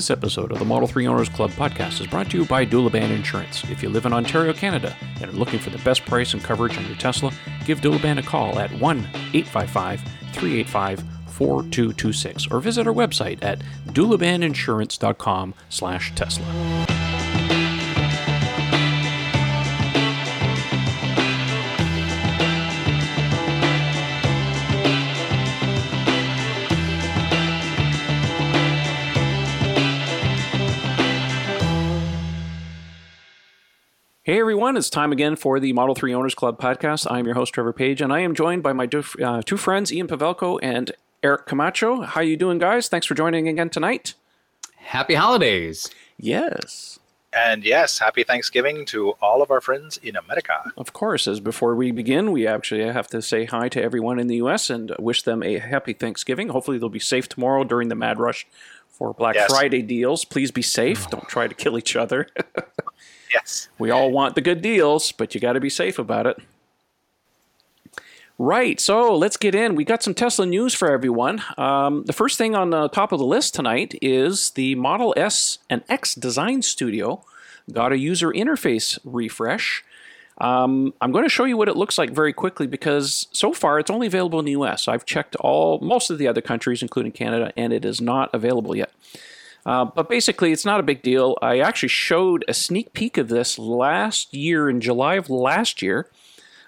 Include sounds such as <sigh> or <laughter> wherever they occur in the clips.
This episode of the Model 3 Owners Club podcast is brought to you by Doulaban Insurance. If you live in Ontario, Canada, and are looking for the best price and coverage on your Tesla, give Doulaban a call at 1 855 385 4226 or visit our website at doulabaninsurance.com slash Tesla. Hey everyone, it's time again for the Model 3 Owners Club podcast. I'm your host Trevor Page and I am joined by my two, uh, two friends Ian Pavelko and Eric Camacho. How are you doing guys? Thanks for joining again tonight. Happy holidays. Yes. And yes, happy Thanksgiving to all of our friends in America. Of course, as before we begin, we actually have to say hi to everyone in the US and wish them a happy Thanksgiving. Hopefully they'll be safe tomorrow during the mad rush for Black yes. Friday deals. Please be safe. <sighs> Don't try to kill each other. <laughs> Yes. We all want the good deals, but you got to be safe about it. Right, so let's get in. We got some Tesla news for everyone. Um, the first thing on the top of the list tonight is the Model S and X Design Studio got a user interface refresh. Um, I'm going to show you what it looks like very quickly because so far it's only available in the US. I've checked all most of the other countries, including Canada, and it is not available yet. Uh, but basically, it's not a big deal. I actually showed a sneak peek of this last year in July of last year,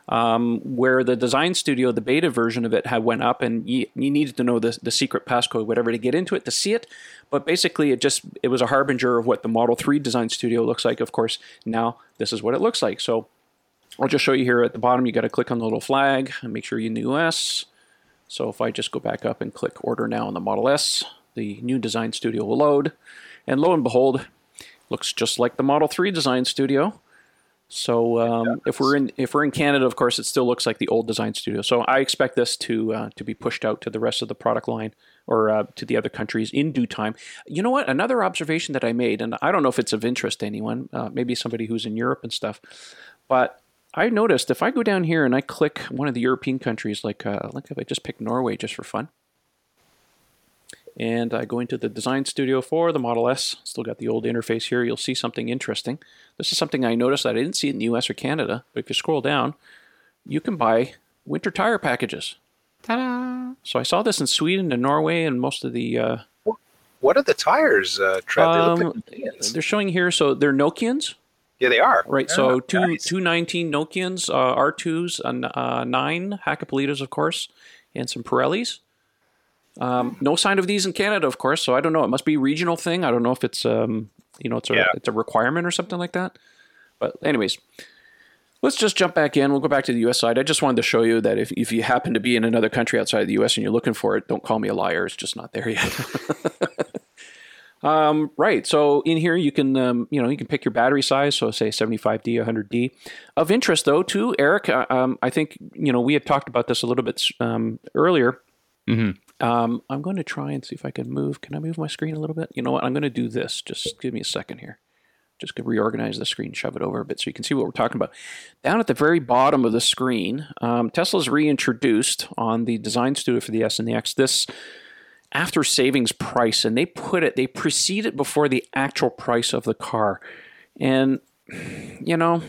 um, where the design studio, the beta version of it, had went up, and you, you needed to know the, the secret passcode, whatever, to get into it to see it. But basically, it just it was a harbinger of what the Model 3 design studio looks like. Of course, now this is what it looks like. So I'll just show you here at the bottom. You got to click on the little flag and make sure you're in the US. So if I just go back up and click Order Now on the Model S the new design studio will load. And lo and behold, looks just like the Model 3 design studio. So um, if we're in if we're in Canada, of course, it still looks like the old design studio. So I expect this to uh, to be pushed out to the rest of the product line or uh, to the other countries in due time. You know what? Another observation that I made, and I don't know if it's of interest to anyone, uh, maybe somebody who's in Europe and stuff, but I noticed if I go down here and I click one of the European countries, like uh, like if I just pick Norway just for fun, and I go into the design studio for the Model S. Still got the old interface here. You'll see something interesting. This is something I noticed that I didn't see in the US or Canada, but if you scroll down, you can buy winter tire packages. Ta-da! So I saw this in Sweden and Norway and most of the. Uh, what are the tires, uh, Trev? Um, they are showing here, so they're Nokians. Yeah, they are. Right. Yeah, so two nice. two nineteen Nokians, uh, R2s, and uh, nine Hakkapeliittas, of course, and some Pirellis. Um, no sign of these in Canada, of course. So I don't know. It must be a regional thing. I don't know if it's um, you know, it's a yeah. it's a requirement or something like that. But anyways, let's just jump back in. We'll go back to the U.S. side. I just wanted to show you that if if you happen to be in another country outside of the U.S. and you're looking for it, don't call me a liar. It's just not there yet. <laughs> um, right. So in here you can um, you know you can pick your battery size. So say 75D, 100D. Of interest though, to Eric, uh, um, I think you know we had talked about this a little bit um, earlier. Mm-hmm. Um, I'm going to try and see if I can move. Can I move my screen a little bit? You know what? I'm going to do this. Just give me a second here. Just to reorganize the screen, shove it over a bit so you can see what we're talking about. Down at the very bottom of the screen, um, Tesla's reintroduced on the design studio for the S and the X this after savings price, and they put it, they precede it before the actual price of the car. And, you know,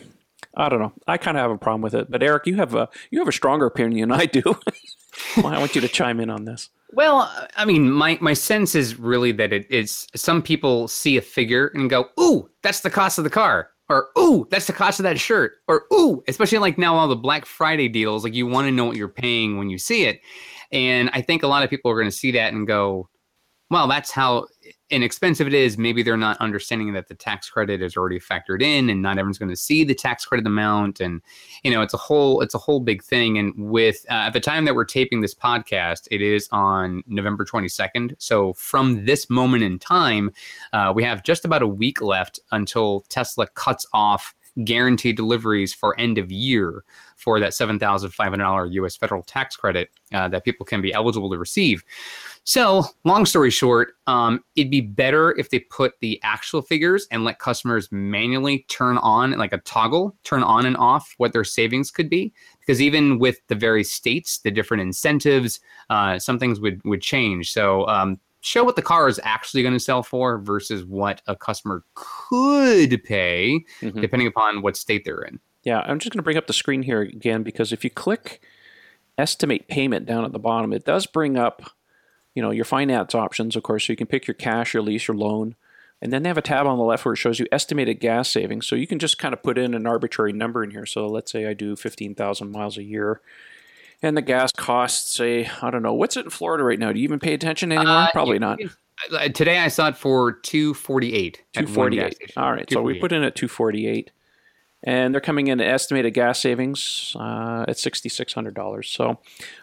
I don't know. I kind of have a problem with it. But Eric, you have a you have a stronger opinion than I do. <laughs> well, I want you to chime in on this. Well, I mean, my my sense is really that it is some people see a figure and go, "Ooh, that's the cost of the car," or "Ooh, that's the cost of that shirt," or "Ooh," especially like now all the Black Friday deals, like you want to know what you're paying when you see it. And I think a lot of people are going to see that and go, "Well, that's how inexpensive it is, maybe they're not understanding that the tax credit is already factored in, and not everyone's going to see the tax credit amount, and you know it's a whole it's a whole big thing. And with uh, at the time that we're taping this podcast, it is on November 22nd. So from this moment in time, uh, we have just about a week left until Tesla cuts off guaranteed deliveries for end of year for that $7,500 US federal tax credit uh, that people can be eligible to receive. So, long story short, um, it'd be better if they put the actual figures and let customers manually turn on, like a toggle, turn on and off what their savings could be. Because even with the various states, the different incentives, uh, some things would would change. So, um, show what the car is actually going to sell for versus what a customer could pay, Mhm. depending upon what state they're in. Yeah, I'm just going to bring up the screen here again because if you click estimate payment down at the bottom, it does bring up, you know, your finance options, of course. So you can pick your cash, your lease, your loan, and then they have a tab on the left where it shows you estimated gas savings. So you can just kind of put in an arbitrary number in here. So let's say I do 15,000 miles a year. And the gas costs, say, I don't know, what's it in Florida right now? Do you even pay attention anymore? Uh, Probably not. Uh, Today I saw it for two forty eight. Two forty eight. All right, so we put in at two forty eight, and they're coming in at estimated gas savings uh, at sixty six hundred dollars. So,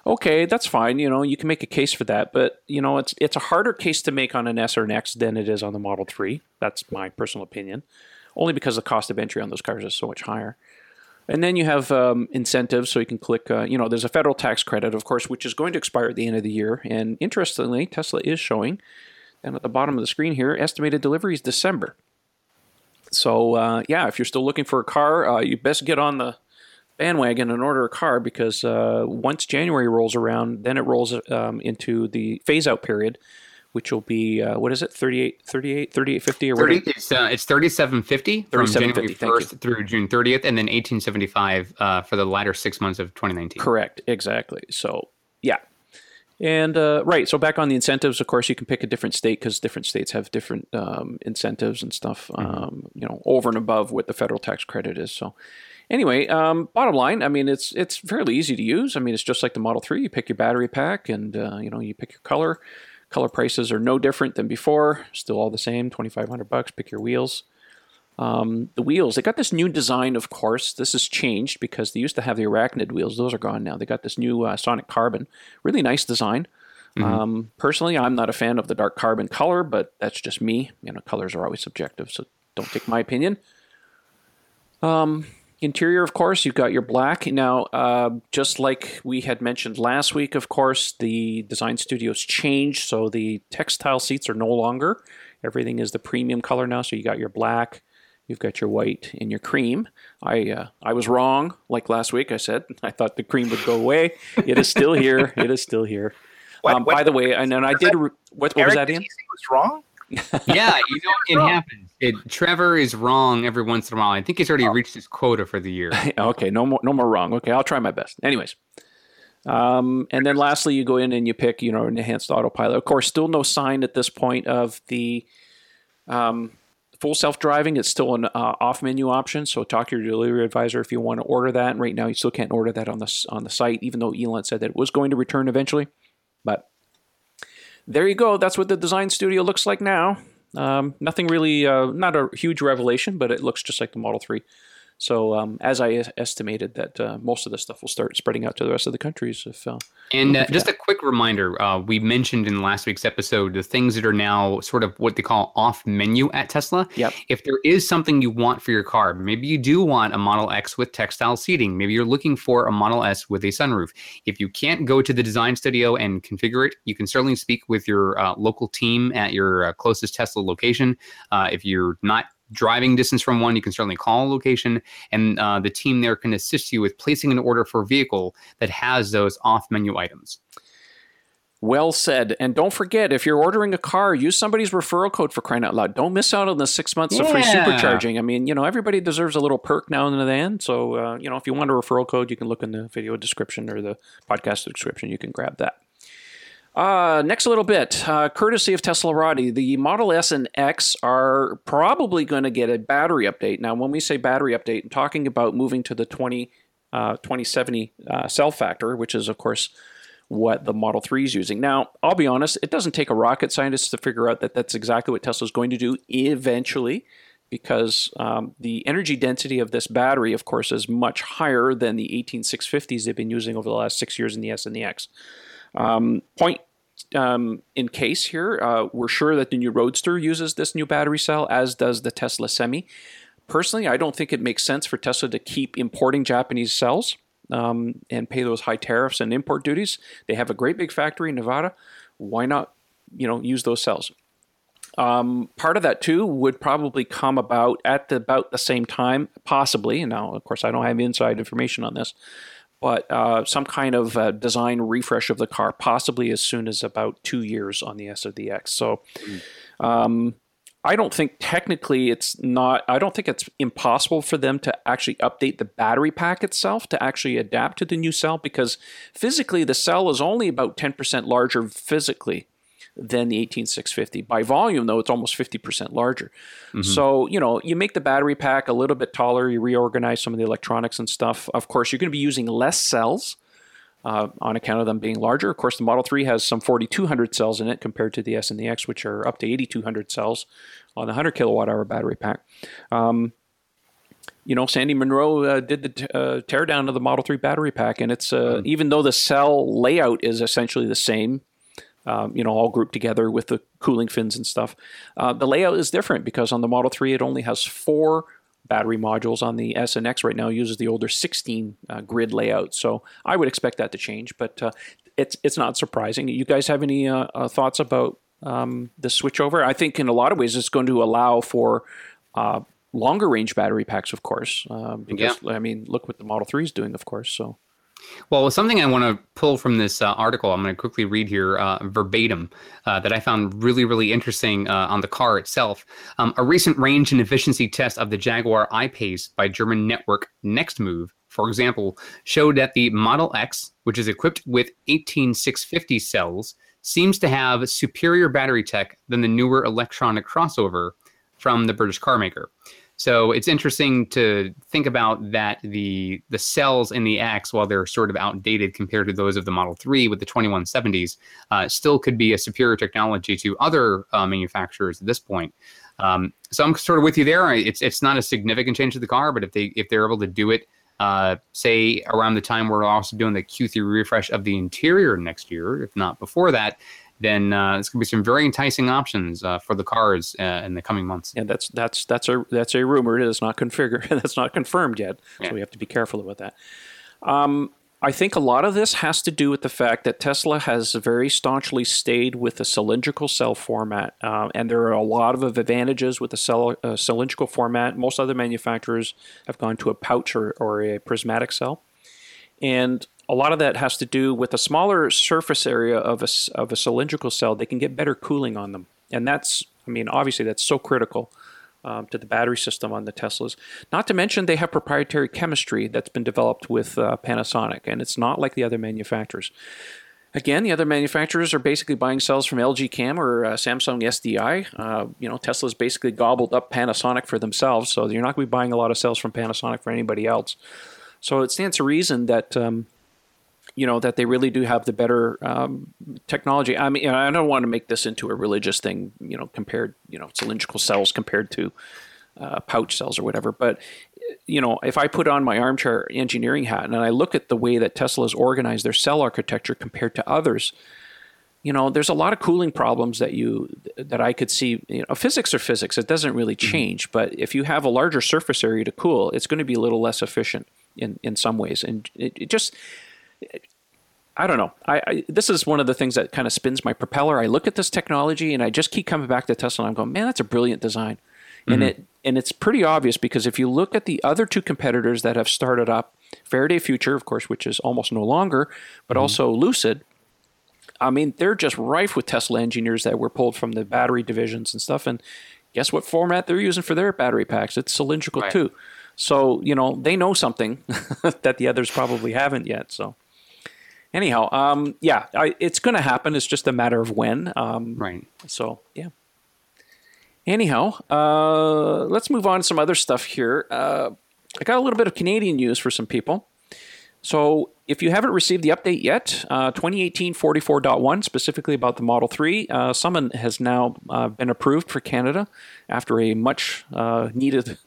okay, that's fine. You know, you can make a case for that, but you know, it's it's a harder case to make on an S or an X than it is on the Model Three. That's my personal opinion, only because the cost of entry on those cars is so much higher. And then you have um, incentives, so you can click. Uh, you know, there's a federal tax credit, of course, which is going to expire at the end of the year. And interestingly, Tesla is showing, and at the bottom of the screen here, estimated deliveries December. So uh, yeah, if you're still looking for a car, uh, you best get on the bandwagon and order a car because uh, once January rolls around, then it rolls um, into the phase out period, which will be uh, what is it 38 38 3850 or Thirty. whatever. It's uh, it's thirty seven fifty from January 37.50, thank first through June thirtieth, and then eighteen seventy five uh, for the latter six months of twenty nineteen. Correct, exactly. So. And uh, right, so back on the incentives, of course, you can pick a different state because different states have different um, incentives and stuff. Um, you know, over and above what the federal tax credit is. So, anyway, um, bottom line, I mean, it's it's fairly easy to use. I mean, it's just like the Model Three. You pick your battery pack, and uh, you know, you pick your color. Color prices are no different than before. Still all the same, twenty five hundred bucks. Pick your wheels. Um, the wheels, they got this new design, of course. This has changed because they used to have the Arachnid wheels. Those are gone now. They got this new uh, Sonic Carbon. Really nice design. Um, personally, I'm not a fan of the dark carbon color, but that's just me. You know, colors are always subjective, so don't take my opinion. Um, interior, of course, you've got your black. Now, uh, just like we had mentioned last week, of course, the design studios changed, so the textile seats are no longer. Everything is the premium color now. So you got your black, you've got your white, and your cream. I uh, I was wrong. Like last week, I said <laughs> I thought the cream would go away. It is still here. <laughs> It is still here. What- um, what- by the way, and then I did. Re- what, what was that, Ian? Teasing was wrong. <laughs> yeah, you know, it happens. It, Trevor is wrong every once in a while. I think he's already reached his quota for the year. okay, no more, no more wrong. Okay, I'll try my best. Anyways, um, and then lastly, you go in and you pick, you know, an enhanced autopilot. Of course, still no sign at this point of the um, full self-driving. It's still an uh, off-menu option. So talk to your delivery advisor if you want to order that. And right now, you still can't order that on the on the site, even though Elon said that it was going to return eventually. But there you go. That's what the design studio looks like now. Um, nothing really, uh, not a huge revelation, but it looks just like the Model 3. So, um, as I es- estimated, that uh, most of this stuff will start spreading out to the rest of the countries. If uh, And uh, at just a quick reminder uh, we mentioned in last week's episode the things that are now sort of what they call off menu at Tesla. Yep. If there is something you want for your car, maybe you do want a Model X with textile seating, maybe you're looking for a Model S with a sunroof. If you can't go to the design studio and configure it, you can certainly speak with your uh, local team at your uh, closest Tesla location. Uh, if you're not driving distance from one, you can certainly call a location, and uh, the team there can assist you with placing an order for a vehicle that has those off menu items. well said, and don't forget if you're ordering a car, use somebody's referral code for crying out loud. Don't miss out on the six months of free supercharging. I mean, you know, everybody deserves a little perk now and then. So, uh, you know, if you want a referral code, you can look in the video description or the podcast description. You can grab that. Uh, next little bit, uh, courtesy of Teslarati, the Model S and X are probably going to get a battery update. Now, when we say battery update, I'm talking about moving to the 20, uh, 2070 uh, cell factor, which is, of course, what the Model 3 is using. Now, I'll be honest, it doesn't take a rocket scientist to figure out that that's exactly what Tesla's going to do eventually, because um, the energy density of this battery, of course, is much higher than the 18650s they've been using over the last six years in the S and the X. Um, point um, in case here, uh, we're sure that the new Roadster uses this new battery cell, as does the Tesla Semi. Personally, I don't think it makes sense for Tesla to keep importing Japanese cells um, and pay those high tariffs and import duties. They have a great big factory in Nevada. Why not, you know, use those cells? Um, part of that too would probably come about at the, about the same time, possibly. Now, of course, I don't have inside information on this, but uh, some kind of uh, design refresh of the car, possibly as soon as about two years on the S or the X. So. Um, I don't think technically it's not, I don't think it's impossible for them to actually update the battery pack itself to actually adapt to the new cell because physically the cell is only about 10% larger physically than the 18650. By volume, though, it's almost 50% larger. Mm-hmm. So, you know, you make the battery pack a little bit taller, you reorganize some of the electronics and stuff. Of course, you're going to be using less cells uh, on account of them being larger. Of course, the Model 3 has some 4,200 cells in it compared to the S and the X, which are up to 8,200 cells on the 100 kilowatt hour battery pack. Um, you know, Sandy Munro uh, did the t- uh, teardown of the Model 3 battery pack, and it's uh, mm. even though the cell layout is essentially the same, um, you know, all grouped together with the cooling fins and stuff, uh, the layout is different because on the Model 3 it only has four battery modules. On the S and X right now uses the older 16 uh, grid layout. So I would expect that to change, but uh, it's it's not surprising. You guys have any uh, uh thoughts about um, the switchover? I think in a lot of ways it's going to allow for uh, longer range battery packs, of course. Um, because yeah. I mean, look what the Model 3 is doing, of course. So well, something I want to pull from this uh, article, I'm going to quickly read here uh, verbatim uh, that I found really, really interesting uh, on the car itself. Um, a recent range and efficiency test of the Jaguar I-Pace by German network Nextmove, for example, showed that the Model X, which is equipped with 18650 cells, seems to have superior battery tech than the newer electronic crossover from the British carmaker. So it's interesting to think about that the the cells in the X, while they're sort of outdated compared to those of the Model 3 with the 2170s, uh, still could be a superior technology to other uh, manufacturers at this point. Um, so I'm sort of with you there. It's it's not a significant change to the car, but if they if they're able to do it, uh, say around the time we're also doing the Q3 refresh of the interior next year, if not before that, then uh, there's going to be some very enticing options uh, for the cars uh, in the coming months. Yeah, that's that's that's a that's a rumor. It is not configured. <laughs> that's not confirmed yet. So yeah. we have to be careful about that. Um, I think a lot of this has to do with the fact that Tesla has very staunchly stayed with the cylindrical cell format, uh, and there are a lot of advantages with the cell, uh, cylindrical format. Most other manufacturers have gone to a pouch or, or a prismatic cell, and a lot of that has to do with a smaller surface area of a, of a cylindrical cell. They can get better cooling on them. And that's, I mean, obviously that's so critical um, to the battery system on the Teslas. Not to mention they have proprietary chemistry that's been developed with uh, Panasonic, and it's not like the other manufacturers. Again, the other manufacturers are basically buying cells from LG Chem or uh, Samsung SDI. Uh, you know, Tesla's basically gobbled up Panasonic for themselves, so you're not going to be buying a lot of cells from Panasonic for anybody else. So it stands to reason that um, you know that they really do have the better um, technology. I mean, I don't want to make this into a religious thing, you know, compared, you know, cylindrical cells compared to uh, pouch cells or whatever. But you know, if I put on my armchair engineering hat and I look at the way that Tesla's organized their cell architecture compared to others, you know, there's a lot of cooling problems that you that I could see. You know, physics are physics; it doesn't really mm-hmm. change. Mm-hmm. But if you have a larger surface area to cool, it's going to be a little less efficient in in some ways, and it, it just I don't know. I, I, this is one of the things that kind of spins my propeller. I look at this technology and I just keep coming back to Tesla. and I'm going, man, that's a brilliant design, mm-hmm. and it and it's pretty obvious because if you look at the other two competitors that have started up, Faraday Future, of course, which is almost no longer, but mm-hmm. also Lucid. I mean, they're just rife with Tesla engineers that were pulled from the battery divisions and stuff. And guess what format they're using for their battery packs? It's cylindrical right. too. So you know they know something <laughs> that the others probably haven't yet. So anyhow, um, yeah, I, it's going to happen. It's just a matter of when. Um, right. So yeah. Anyhow, uh, let's move on to some other stuff here. Uh, I got a little bit of Canadian news for some people. So if you haven't received the update yet, uh, 2018 44.1, specifically about the Model 3, uh, Summon has now uh, been approved for Canada after a much uh, needed,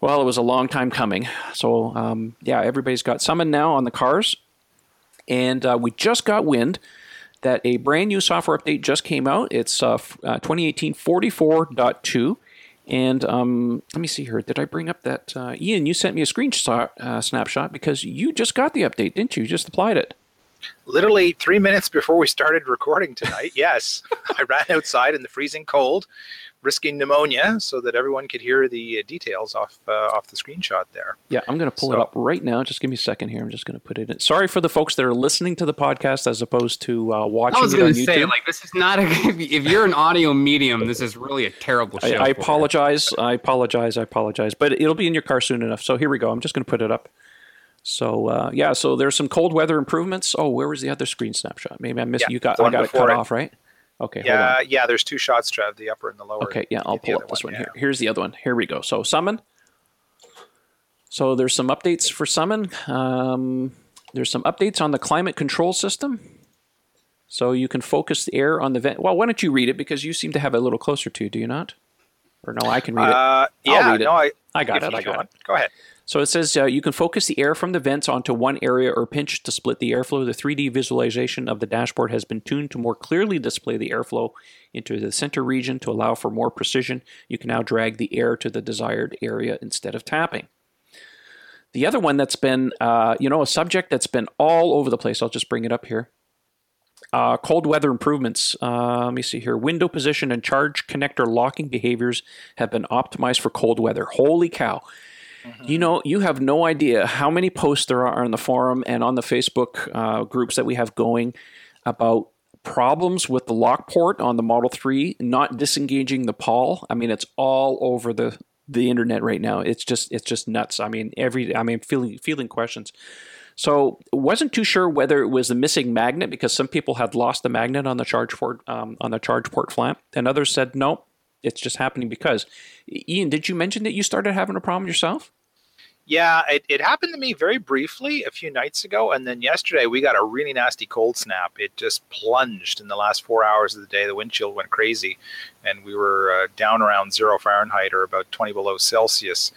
well, it was a long time coming. So um, yeah, everybody's got Summon now on the cars. And uh, we just got wind that a brand new software update just came out. It's uh, uh, 2018 44.2. And um, let me see here. Did I bring up that? Uh, Ian, you sent me a screenshot uh, snapshot because you just got the update, didn't you? You just applied it. Literally three minutes before we started recording tonight, <laughs> yes. I ran outside in the freezing cold, risking pneumonia so that everyone could hear the uh, details off uh, off the screenshot there. Yeah, I'm going to pull so, it up right now. Just give me a second here. I'm just going to put it in. Sorry for the folks that are listening to the podcast as opposed to uh, watching. I was going to say, like, this is not a. <laughs> If you're an audio medium, this is really a terrible show. I, I apologize. You. I apologize. I apologize. But it'll be in your car soon enough. So here we go. I'm just going to put it up. So uh, yeah, so there's some cold weather improvements. Oh, where was the other screen snapshot? Maybe I missed. Yeah, you got. I got it cut it. off, right? Okay. Yeah, yeah. There's two shots, Trev. The upper and the lower. Okay. Yeah, I'll pull up this one, one yeah. here. Here's the other one. Here we go. So summon. So there's some updates for summon. Um, there's some updates on the climate control system. So you can focus the air on the vent. Well, why don't you read it because you seem to have it a little closer to, do you not? Or no, I can read it. Uh, yeah, read it. no, I, I got it. I got it. Go ahead. So it says uh, you can focus the air from the vents onto one area or pinch to split the airflow. The 3D visualization of the dashboard has been tuned to more clearly display the airflow into the center region to allow for more precision. You can now drag the air to the desired area instead of tapping. The other one that's been, uh, you know, a subject that's been all over the place. I'll just bring it up here. Uh, cold weather improvements. Uh, let me see here. Window position and charge connector locking behaviors have been optimized for cold weather. Holy cow! Mm-hmm. You know, you have no idea how many posts there are on the forum and on the Facebook uh, groups that we have going about problems with the lock port on the Model 3 not disengaging the pawl. I mean, it's all over the the internet right now. It's just it's just nuts. I mean, every I mean, feeling feeling questions. So wasn't too sure whether it was the missing magnet because some people had lost the magnet on the charge port um, on the charge port flap, and others said no, it's just happening because. Ian, did you mention that you started having a problem yourself? Yeah, it, it happened to me very briefly a few nights ago, and then yesterday we got a really nasty cold snap. It just plunged in the last four hours of the day. The windshield went crazy, and we were uh, down around zero Fahrenheit or about 20 below Celsius.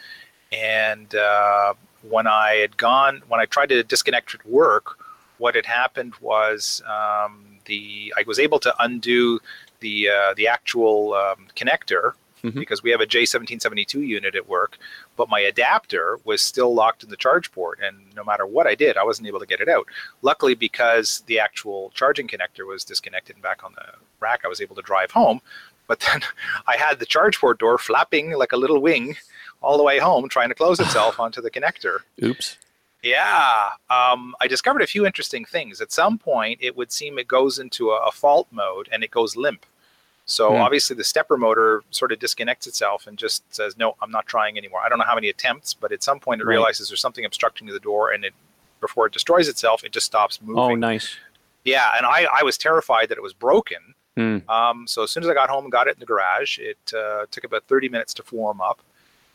And uh, when I had gone, when I tried to disconnect at work, what had happened was um, the I was able to undo the uh, the actual um, connector mm-hmm. because we have a J1772 unit at work, but my adapter was still locked in the charge port, and no matter what I did, I wasn't able to get it out. Luckily, because the actual charging connector was disconnected and back on the rack, I was able to drive home. But <laughs> then I had the charge port door flapping like a little wing all the way home, trying to close itself <laughs> onto the connector. Oops. Yeah, um, I discovered a few interesting things. At some point, it would seem it goes into a, a fault mode and it goes limp. So mm. obviously the stepper motor sort of disconnects itself and just says, no, I'm not trying anymore. I don't know how many attempts, but at some point it right. realizes there's something obstructing the door and it, before it destroys itself, it just stops moving. Oh, nice. Yeah. And I, I was terrified that it was broken. Mm. Um, so as soon as I got home and got it in the garage, it uh, took about 30 minutes to form up.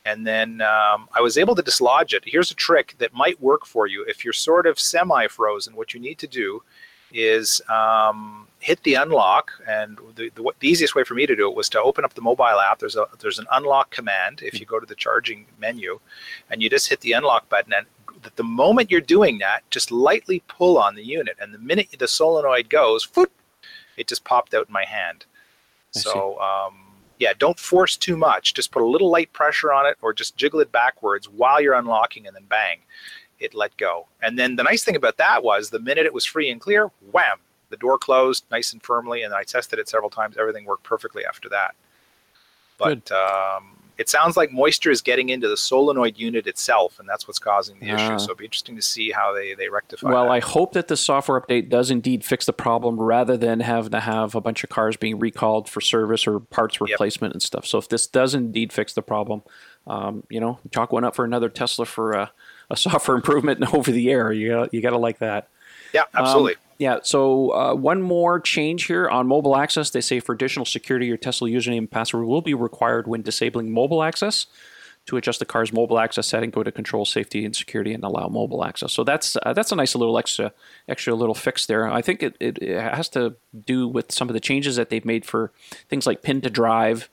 And then um, I was able to dislodge it. Here's a trick that might work for you. If you're sort of semi frozen, what you need to do is um, hit the unlock, and the, the, the, easiest way for me to do it was to open up the mobile app. There's a there's an unlock command if you go to the charging menu, and you just hit the unlock button. And that the moment you're doing that, just lightly pull on the unit, and the minute the solenoid goes, foot, it just popped out in my hand. I so. Um, yeah, don't force too much. Just put a little light pressure on it, or just jiggle it backwards while you're unlocking, and then bang it let go. And then the nice thing about that was the minute it was free and clear, wham, the door closed nice and firmly. And I tested it several times. Everything worked perfectly after that. But um, it sounds like moisture is getting into the solenoid unit itself, and that's what's causing the uh, issue. Ah. So it'll be interesting to see how they, they rectify Well, that. I hope that the software update does indeed fix the problem rather than have to have a bunch of cars being recalled for service or parts replacement yep. and stuff. So if this does indeed fix the problem, um, you know, chalk one up for another Tesla for uh, a software improvement <laughs> over the air. You got you got to like that. Yeah, absolutely. Um, yeah. So uh, one more change here on mobile access. They say for additional security, your Tesla username and password will be required when disabling mobile access. To adjust the car's mobile access setting, go to Control Safety and Security and allow mobile access. So that's uh, that's a nice little extra extra little fix there. I think it, it, it has to do with some of the changes that they've made for things like pin to drive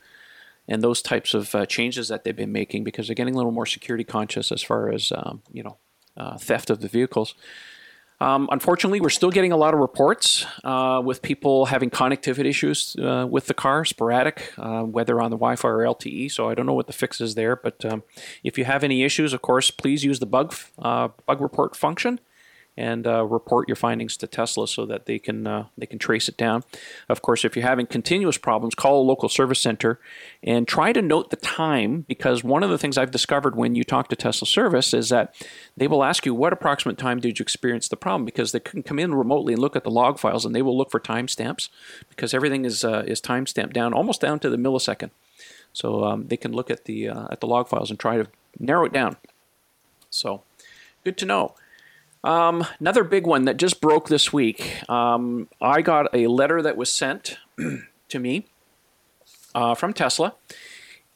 and those types of uh, changes that they've been making because they're getting a little more security conscious as far as um, you know uh, theft of the vehicles. Um, unfortunately, we're still getting a lot of reports uh, with people having connectivity issues uh, with the car, sporadic, uh, whether on the Wi-Fi or LTE. So I don't know what the fix is there, but um, if you have any issues, of course, please use the bug uh, bug report function and uh, report your findings to Tesla so that they can uh, they can trace it down. Of course, if you're having continuous problems, call a local service center and try to note the time because one of the things I've discovered when you talk to Tesla service is that they will ask you what approximate time did you experience the problem because they can come in remotely and look at the log files and they will look for timestamps because everything is uh, is timestamped down almost down to the millisecond. So um, they can look at the uh, at the log files and try to narrow it down. So good to know. Um, another big one that just broke this week. Um, I got a letter that was sent <clears throat> to me uh, from Tesla,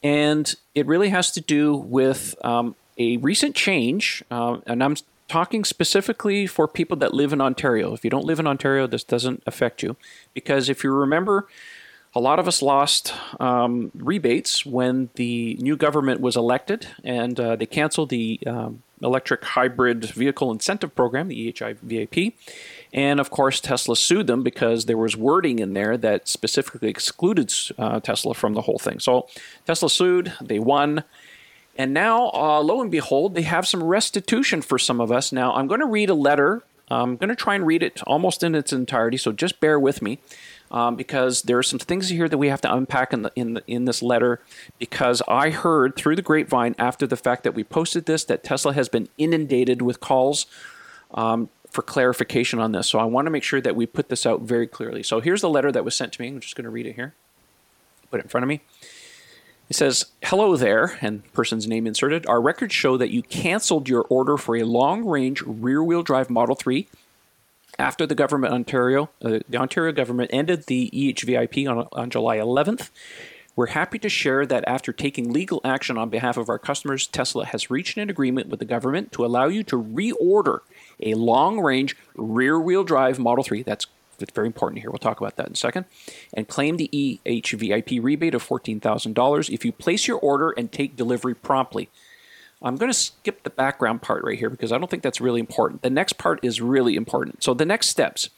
and it really has to do with um, a recent change. Uh, and I'm talking specifically for people that live in Ontario. If you don't live in Ontario, this doesn't affect you. Because if you remember, a lot of us lost um, rebates when the new government was elected and uh, they canceled the um, electric hybrid vehicle incentive program, the EHVIP. And of course, Tesla sued them because there was wording in there that specifically excluded uh, Tesla from the whole thing. So Tesla sued, they won. And now, uh, lo and behold, they have some restitution for some of us. Now, I'm going to read a letter. I'm going to try and read it almost in its entirety, so just bear with me um, because there are some things here that we have to unpack in, the, in, the, in this letter. Because I heard through the grapevine after the fact that we posted this that Tesla has been inundated with calls um, for clarification on this. So I want to make sure that we put this out very clearly. So here's the letter that was sent to me. I'm just going to read it here. Put it in front of me. It says, Hello there, and person's name inserted. Our records show that you canceled your order for a long range rear wheel drive Model 3 after the government Ontario, uh, the Ontario government ended the EHVIP on, on July 11th. We're happy to share that after taking legal action on behalf of our customers, Tesla has reached an agreement with the government to allow you to reorder a long range rear wheel drive Model 3. That's, that's very important here. We'll talk about that in a second. And claim the EHVIP rebate of $14,000 if you place your order and take delivery promptly. I'm going to skip the background part right here because I don't think that's really important. The next part is really important. So, the next steps.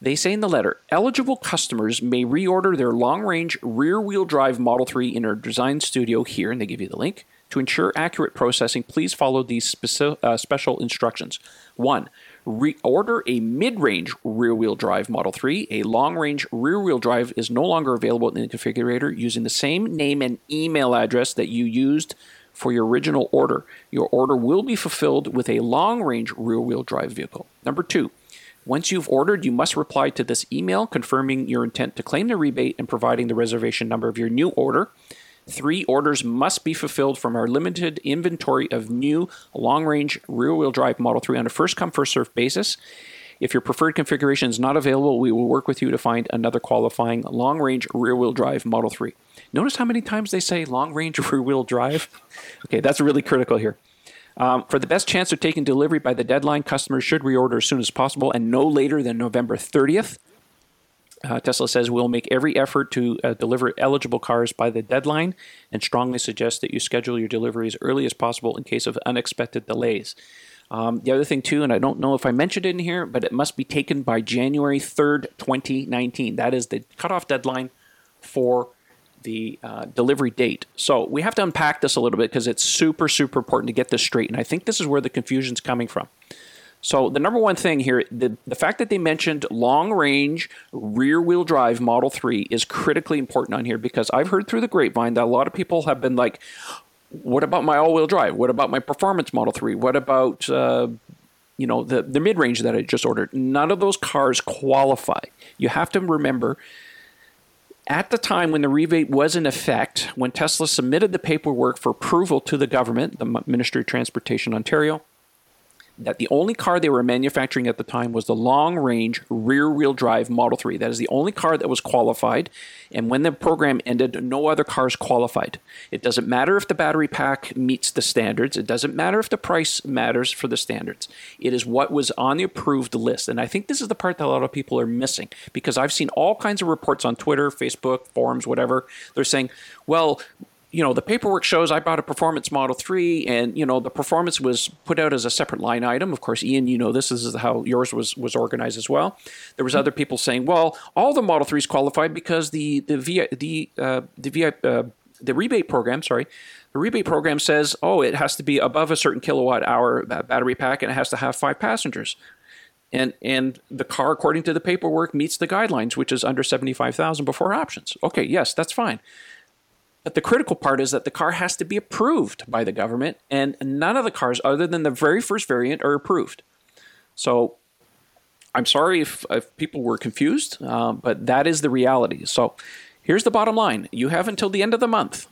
They say in the letter eligible customers may reorder their long range rear wheel drive Model 3 in our design studio here, and they give you the link. To ensure accurate processing, please follow these uh, special instructions. One, reorder a mid range rear wheel drive Model 3. A long range rear wheel drive is no longer available in the configurator using the same name and email address that you used for your original order. Your order will be fulfilled with a long range rear wheel drive vehicle. Number two, once you've ordered, you must reply to this email confirming your intent to claim the rebate and providing the reservation number of your new order. Three orders must be fulfilled from our limited inventory of new long range rear wheel drive Model 3 on a first come, first served basis. If your preferred configuration is not available, we will work with you to find another qualifying long range rear wheel drive Model 3. Notice how many times they say long range <laughs> rear wheel drive? Okay, that's really critical here. Um, for the best chance of taking delivery by the deadline, customers should reorder as soon as possible and no later than November 30th. Uh, Tesla says we'll make every effort to uh, deliver eligible cars by the deadline and strongly suggest that you schedule your delivery as early as possible in case of unexpected delays. Um, the other thing, too, and I don't know if I mentioned it in here, but it must be taken by January 3rd, 2019. That is the cutoff deadline for the uh, delivery date. So we have to unpack this a little bit because it's super, super important to get this straight. And I think this is where the confusion's coming from. So the number one thing here, the, the fact that they mentioned long range rear wheel drive Model 3 is critically important on here because I've heard through the grapevine that a lot of people have been like, what about my all wheel drive? What about my performance Model 3? What about, uh, you know, the, the mid range that I just ordered? None of those cars qualify. You have to remember at the time when the rebate was in effect, when Tesla submitted the paperwork for approval to the government, the Ministry of Transportation Ontario, that the only car they were manufacturing at the time was the long range rear wheel drive Model 3. That is the only car that was qualified. And when the program ended, no other cars qualified. It doesn't matter if the battery pack meets the standards, it doesn't matter if the price matters for the standards. It is what was on the approved list. And I think this is the part that a lot of people are missing because I've seen all kinds of reports on Twitter, Facebook, forums, whatever. They're saying, well, you know, the paperwork shows I bought a performance Model 3 and, you know, the performance was put out as a separate line item. Of course, Ian, you know this, this is how yours was was organized as well. There was mm-hmm. other people saying, well, all the Model 3s qualified because the the VI, the uh, the VI, uh, the rebate program, sorry, the rebate program says, oh, it has to be above a certain kilowatt hour battery pack and it has to have five passengers. and and the car, according to the paperwork, meets the guidelines, which is under seventy five thousand before options. Okay, yes, that's fine. But the critical part is that the car has to be approved by the government, and none of the cars, other than the very first variant, are approved. So I'm sorry if, if people were confused, uh, but that is the reality. So here's the bottom line you have until the end of the month.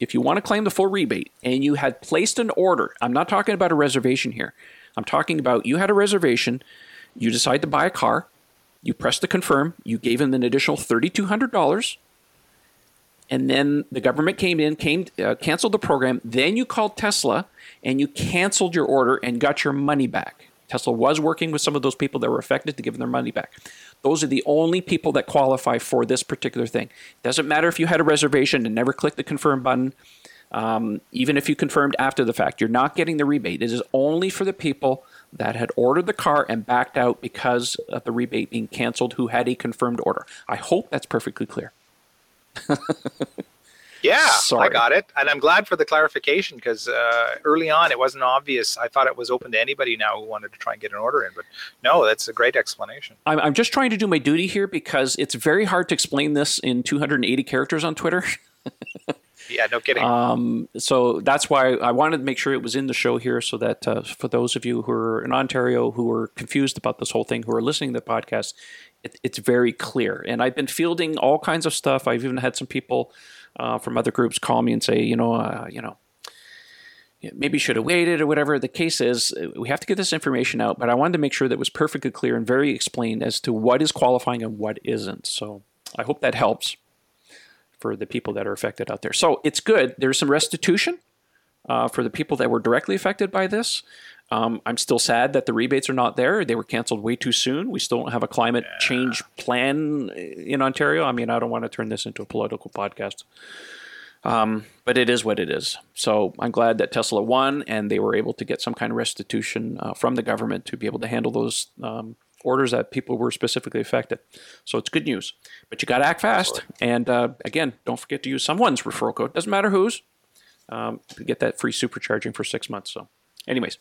If you want to claim the full rebate and you had placed an order, I'm not talking about a reservation here. I'm talking about you had a reservation, you decide to buy a car, you press the confirm, you gave them an additional $3,200 and then the government came in, came uh, canceled the program. Then you called Tesla and you canceled your order and got your money back. Tesla was working with some of those people that were affected to give them their money back. Those are the only people that qualify for this particular thing. It doesn't matter if you had a reservation and never clicked the confirm button. Um, even if you confirmed after the fact, you're not getting the rebate. It is only for the people that had ordered the car and backed out because of the rebate being canceled who had a confirmed order. I hope that's perfectly clear. <laughs> yeah, Sorry. I got it, and I'm glad for the clarification because uh, early on it wasn't obvious. I thought it was open to anybody now who wanted to try and get an order in, but no, that's a great explanation. I'm, I'm just trying to do my duty here because it's very hard to explain this in 280 characters on Twitter. <laughs> yeah, no kidding. Um, so that's why I wanted to make sure it was in the show here, so that uh, for those of you who are in Ontario who are confused about this whole thing, who are listening to the podcast, it, it's very clear. And I've been fielding all kinds of stuff. I've even had some people uh, from other groups call me and say, you know, uh, you know, maybe should have waited or whatever the case is. We have to get this information out, but I wanted to make sure that was perfectly clear and very explained as to what is qualifying and what isn't. So I hope that helps for the people that are affected out there. So it's good. There's some restitution uh, for the people that were directly affected by this. Um, I'm still sad that the rebates are not there. They were canceled way too soon. We still don't have a climate yeah. change plan in Ontario. I mean, I don't want to turn this into a political podcast. Um, but it is what it is. So I'm glad that Tesla won and they were able to get some kind of restitution uh, from the government to be able to handle those um, orders that people were specifically affected. So it's good news. But you got to act fast. Absolutely. And uh, again, don't forget to use someone's referral code. Doesn't matter whose. Um, to get that free supercharging for six months. So, anyways,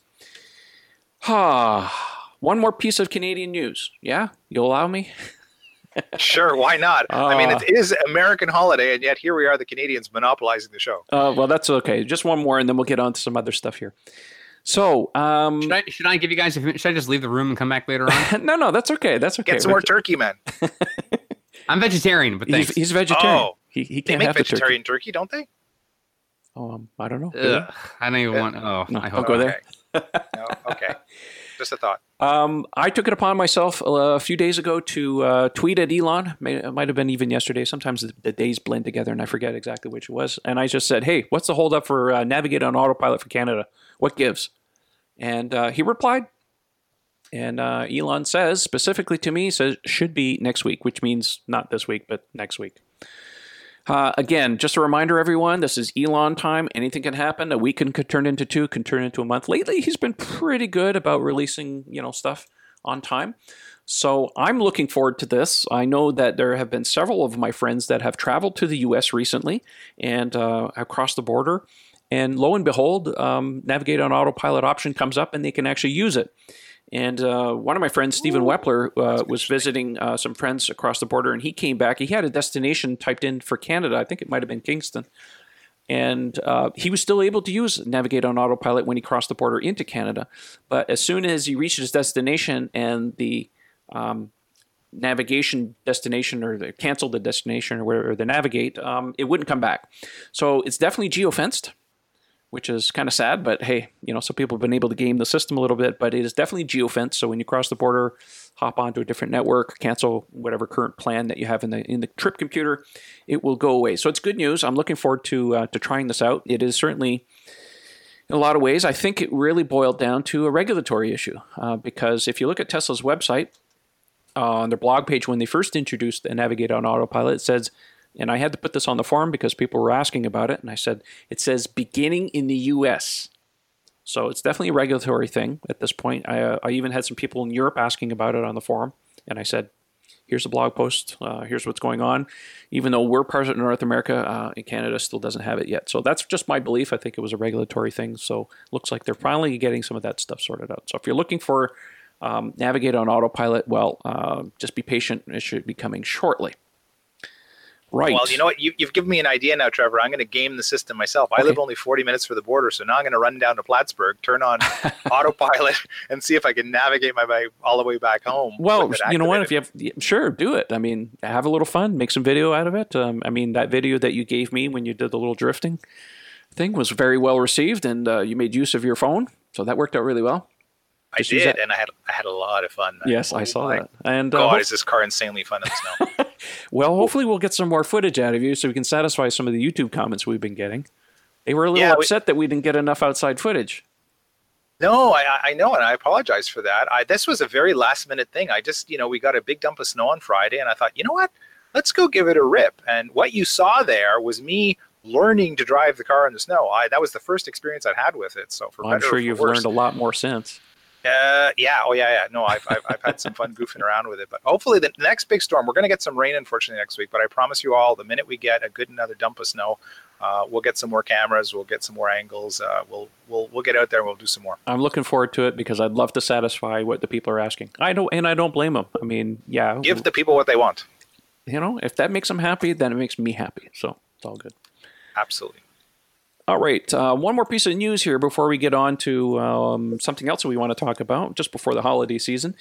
Ah, one more piece of Canadian news. Yeah, you'll allow me? <laughs> sure, why not? Uh, I mean, it ah. American holiday, and yet here we are, the Canadians monopolizing the show. Uh, well, that's okay. Just one more, and then we'll get on to some other stuff here. So, um, should I should I give you guys? Should I just leave the room and come back later on? <laughs> no, no, that's okay. That's okay. Get some more turkey, man. <laughs> I'm vegetarian, but he's, he's, vegetarian. Oh, he, he can't they make have vegetarian turkey. turkey. don't they? Um, I don't know. Ugh, I don't even want. Oh, no, I hope. Don't go there. no, okay. <laughs> Just a thought. Um, I took it upon myself a few days ago to uh, tweet at Elon. It might have been even yesterday. Sometimes the, the, days blend together, and I forget exactly which it was. And I just said, "Hey, what's the holdup for uh, Navigate on Autopilot for Canada? What gives?" And uh, he replied, and uh, Elon says specifically to me, says should be next week, which means not this week, but next week. Uh, again, just a reminder, everyone, this is Elon time. Anything can happen. A week can, could turn into two, can turn into a month. Lately, he's been pretty good about releasing, you know, stuff on time. So I'm looking forward to this. I know that there have been several of my friends that have traveled to the U.S. recently and uh, across the border. And lo and behold, um, Navigate on Autopilot option comes up and they can actually use it. And uh, one of my friends, Stephen Wepler, uh, was visiting uh, some friends across the border, and he came back. He had a destination typed in for Canada. I think it might have been Kingston. And uh, he was still able to use Navigate on Autopilot when he crossed the border into Canada. But as soon as he reached his destination and the um, navigation destination or the, canceled the destination or whatever, the navigate, um, it wouldn't come back. So it's definitely geofenced which is kind of sad. But hey, you know, some people have been able to game the system a little bit, but it is definitely geofence. So when you cross the border, hop onto a different network, cancel whatever current plan that you have in the in the trip computer, it will go away. So it's good news. I'm looking forward to uh, to trying this out. It is certainly. In a lot of ways, I think it really boiled down to a regulatory issue. Uh, because if you look at Tesla's website, uh, on their blog page, when they first introduced the Navigate on Autopilot, it says and I had to put this on the forum because people were asking about it. And I said, it says beginning in the US. So it's definitely a regulatory thing at this point. I, uh, I even had some people in Europe asking about it on the forum. And I said, here's a blog post. Uh, here's what's going on. Even though we're part of North America, uh, Canada still doesn't have it yet. So that's just my belief. I think it was a regulatory thing. So looks like they're finally getting some of that stuff sorted out. So if you're looking for um, navigate on autopilot, well, uh, just be patient. It should be coming shortly. Right. Well, you know what? You, have given me an idea now, Trevor. I'm going to game the system myself. I live only 40 minutes from the border, so now I'm going to run down to Plattsburgh, turn on <laughs> autopilot, and see if I can navigate my way all the way back home. Well, you know what? If you have, sure, do it. I mean, have a little fun, make some video out of it. Um, I mean, that video that you gave me when you did the little drifting thing was very well received, and uh, you made use of your phone, so that worked out really well. I did, and I had I had a lot of fun. Yes, I, I saw that. And uh, God, is this car insanely fun in the snow? Well, hopefully we'll get some more footage out of you so we can satisfy some of the YouTube comments we've been getting. They were a little yeah, upset we, that we didn't get enough outside footage. No, I, I know, and I apologize for that. I, this was a very last minute thing. I just, you know, we got a big dump of snow on Friday, and I thought, you know what? Let's go give it a rip. And what you saw there was me learning to drive the car in the snow. I that was the first experience I've had with it. So for well, I'm sure you've worse, learned a lot more since. Uh, yeah. Oh, yeah, yeah. No, I've, I've, I've had some fun goofing around with it. But hopefully, the next big storm, we're going to get some rain, unfortunately, next week. But I promise you all, the minute we get a good another dump of snow, uh, we'll get some more cameras. We'll get some more angles. Uh, we'll we'll we'll get out there and we'll do some more. I'm looking forward to it because I'd love to satisfy what the people are asking. I don't, and I don't blame them. I mean, yeah, give the people what they want. You know, if that makes them happy, then it makes me happy. So it's all good. Absolutely. All right, uh, one more piece of news here before we get on to um, something else that we want to talk about just before the holiday season.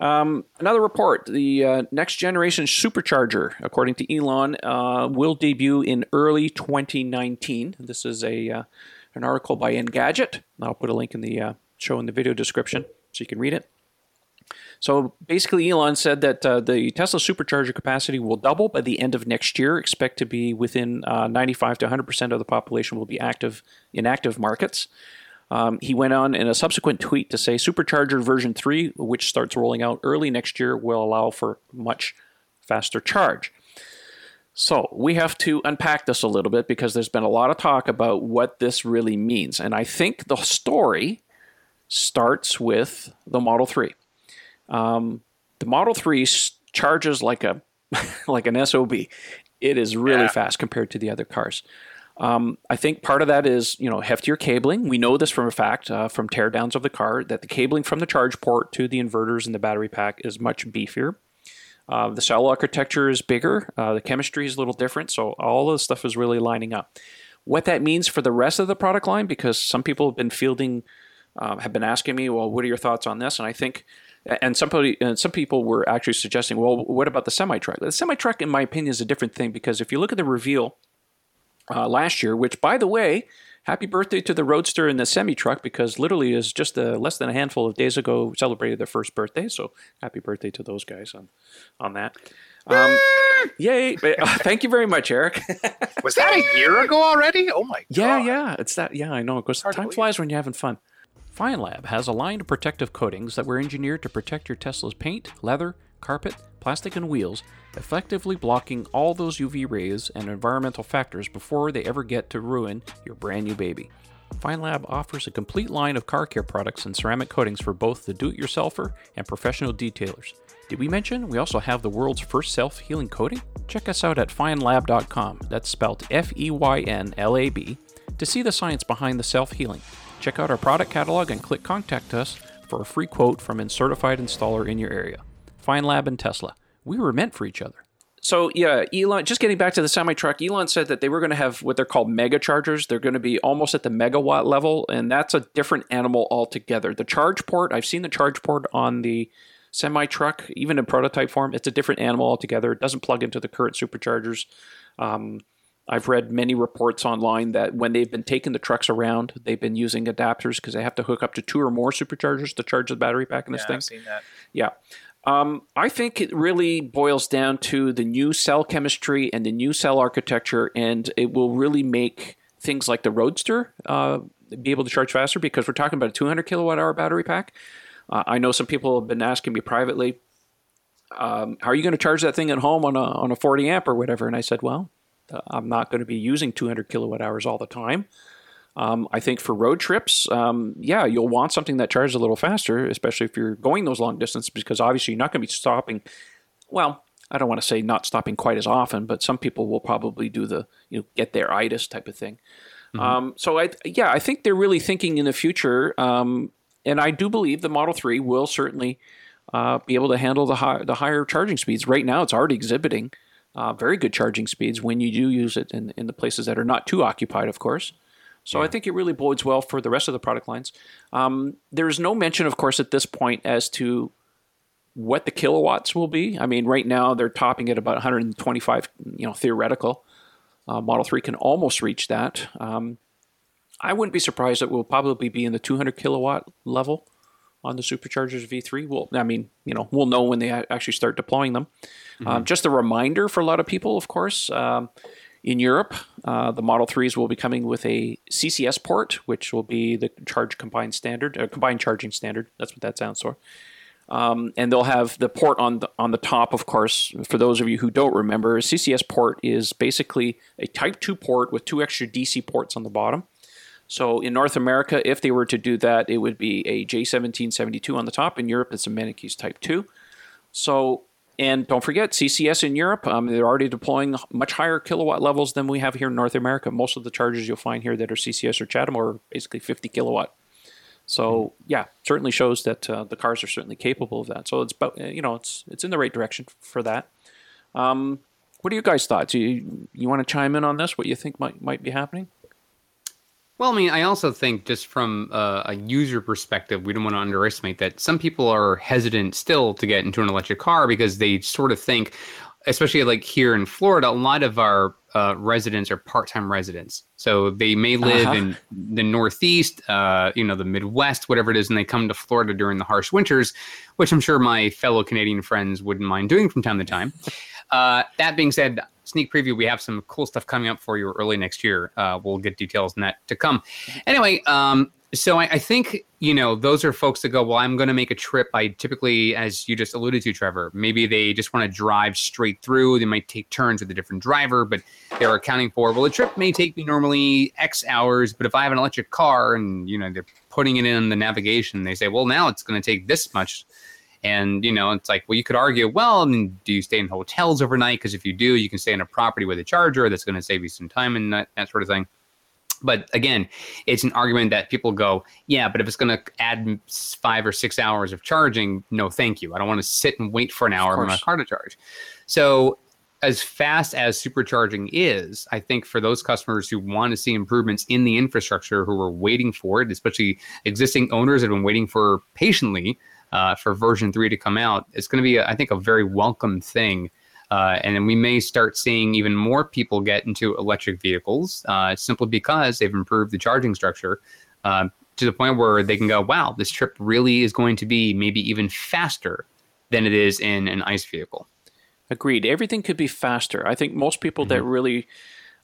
Um, another report the uh, next generation supercharger, according to Elon, uh, will debut in early 2019. This is a uh, an article by Engadget. I'll put a link in the uh, show in the video description so you can read it. So basically, Elon said that uh, the Tesla supercharger capacity will double by the end of next year. Expect to be within uh, 95 to 100 percent of the population will be active in active markets. Um, he went on in a subsequent tweet to say Supercharger version 3, which starts rolling out early next year, will allow for much faster charge. So we have to unpack this a little bit because there's been a lot of talk about what this really means. And I think the story starts with the Model 3. Um, the Model 3 charges like a <laughs> like an SOB. It is really yeah. fast compared to the other cars. Um, I think part of that is you know heftier cabling. We know this from a fact uh, from teardowns of the car that the cabling from the charge port to the inverters and the battery pack is much beefier. Uh, the cell architecture is bigger. Uh, the chemistry is a little different. So all of this stuff is really lining up. What that means for the rest of the product line, because some people have been fielding, uh, have been asking me, well, what are your thoughts on this? And I think and somebody and some people were actually suggesting, well, what about the semi truck? The semi truck, in my opinion, is a different thing because if you look at the reveal uh, last year, which by the way, happy birthday to the Roadster and the semi truck because literally is just a, less than a handful of days ago celebrated their first birthday. So happy birthday to those guys on on that. Um, <laughs> yay! <laughs> Uh, thank you very much, Eric. Was that a year ago already? Oh my god! Yeah, yeah, it's that. Yeah, I know. It goes. Time flies when you're having fun. Feynlab has a line of protective coatings that were engineered to protect your Tesla's paint, leather, carpet, plastic, and wheels, effectively blocking all those UV rays and environmental factors before they ever get to ruin your brand new baby. Feynlab offers a complete line of car care products and ceramic coatings for both the do it yourselfer and professional detailers. Did we mention we also have the world's first self healing coating? Check us out at feynlab.com, that's spelled F E Y N L A B, to see the science behind the self healing. Check out our product catalog and click Contact Us for a free quote from a certified installer in your area. Feynlab and Tesla. We were meant for each other. So yeah, Elon. Just getting back to the semi truck, Elon said that they were going to have what they're called mega chargers. They're going to be almost at the megawatt level, and that's a different animal altogether. The charge port, I've seen the charge port on the semi truck, even in prototype form. It's a different animal altogether. It doesn't plug into the current superchargers. Um, I've read many reports online that when they've been taking the trucks around, they've been using adapters because they have to hook up to two or more superchargers to charge the battery pack in this yeah, thing. I've seen that. Yeah. Um, I think it really boils down to the new cell chemistry and the new cell architecture, and it will really make things like the Roadster uh, be able to charge faster because we're talking about a 200 kilowatt hour battery pack. Uh, I know some people have been asking me privately, um, "How are you going to charge that thing at home on a on a 40 amp or whatever?" And I said, "Well, I'm not going to be using 200 kilowatt hours all the time. Um, I think for road trips, um, yeah, you'll want something that charges a little faster, especially if you're going those long distances, because obviously you're not going to be stopping. Well, I don't want to say not stopping quite as often, but some people will probably do the you know get their itis type of thing. Mm-hmm. Um, so I yeah, I think they're really thinking in the future. Um, and I do believe the Model 3 will certainly uh, be able to handle the, high, the higher charging speeds. Right now, it's already exhibiting uh, very good charging speeds when you do use it in, in the places that are not too occupied, of course. So yeah. I think it really bodes well for the rest of the product lines. Um, there's no mention, of course, at this point as to what the kilowatts will be. I mean, right now they're topping at about 125, you know, theoretical. Uh, Model 3 can almost reach that. Um, I wouldn't be surprised that we'll probably be in the 200 kilowatt level on the superchargers V3. Well, I mean, you know, we'll know when they actually start deploying them. Mm-hmm. Um, just a reminder for a lot of people, of course. Um, in Europe, uh, the Model 3s will be coming with a CCS port, which will be the charge combined standard, uh, combined charging standard. That's what that sounds for. Um, and they'll have the port on the on the top, of course. For those of you who don't remember, a CCS port is basically a Type 2 port with two extra DC ports on the bottom. So in North America, if they were to do that, it would be a J1772 on the top. In Europe, it's a Mennekes Type 2. So, and don't forget, CCS in Europe, um, they're already deploying much higher kilowatt levels than we have here in North America. Most of the chargers you'll find here that are CCS or CHAdeMO are basically 50 kilowatt. So yeah, certainly shows that uh, the cars are certainly capable of that. So it's about you know it's it's in the right direction for that. Um, what are you guys' thoughts? You you want to chime in on this? What you think might might be happening? Well, I mean, I also think just from uh, a user perspective, we don't want to underestimate that some people are hesitant still to get into an electric car because they sort of think, especially like here in Florida, a lot of our uh, residents are part-time residents. So they may live uh-huh. in the Northeast, uh, you know, the Midwest, whatever it is, and they come to Florida during the harsh winters, which I'm sure my fellow Canadian friends wouldn't mind doing from time to time. Uh, that being said, sneak preview, we have some cool stuff coming up for you early next year. Uh, we'll get details on that to come. Anyway, um, so I, I, think you know those are folks that go. Well, I'm going to make a trip. I typically, as you just alluded to, Trevor, maybe they just want to drive straight through. They might take turns with a different driver, but they're accounting for. Well, the trip may take me normally X hours, but if I have an electric car and you know they're putting it in the navigation, they say, well, now it's going to take this much and, you know, it's like, well, you could argue, well, I mean, do you stay in hotels overnight? Because if you do, you can stay in a property with a charger that's going to save you some time and that, that sort of thing. But again, it's an argument that people go, yeah, but if it's going to add five or six hours of charging, no, thank you. I don't want to sit and wait for an hour for my car to charge. So, as fast as supercharging is, I think for those customers who want to see improvements in the infrastructure, who are waiting for it, especially existing owners that have been waiting for patiently uh, for version three to come out, it's going to be, I think, a very welcome thing. Uh, and then we may start seeing even more people get into electric vehicles uh, simply because they've improved the charging structure uh, to the point where they can go, wow, this trip really is going to be maybe even faster than it is in an ICE vehicle. Agreed. Everything could be faster. I think most people mm-hmm. that really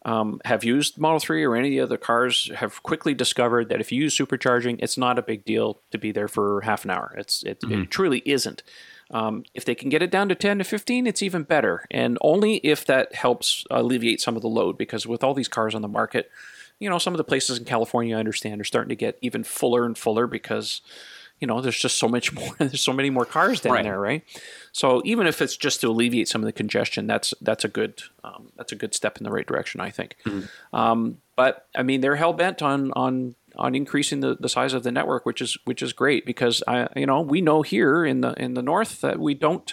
um, have used Model 3 or any of the other cars have quickly discovered that if you use supercharging, it's not a big deal to be there for half an hour. It's It, mm-hmm. it truly isn't. Um, if they can get it down to 10 to 15, it's even better. And only if that helps alleviate some of the load, because with all these cars on the market, you know, some of the places in California, I understand, are starting to get even fuller and fuller because you know, there's just so much <laughs> more. There's so many more cars down right. there, right? So even if it's just to alleviate some of the congestion, that's that's a good um, that's a good step in the right direction, I think. Mm-hmm. Um, but I mean, they're hell bent on on on increasing the, the size of the network, which is which is great because I you know we know here in the in the north that we don't.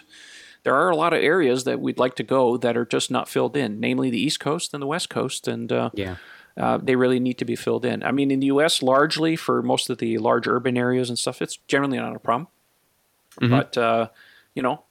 There are a lot of areas that we'd like to go that are just not filled in, namely the East Coast and the West Coast, and uh, yeah uh, they really need to be filled in. I mean, in the U.S., largely for most of the large urban areas and stuff, it's generally not a problem. Mm-hmm. But uh, you know,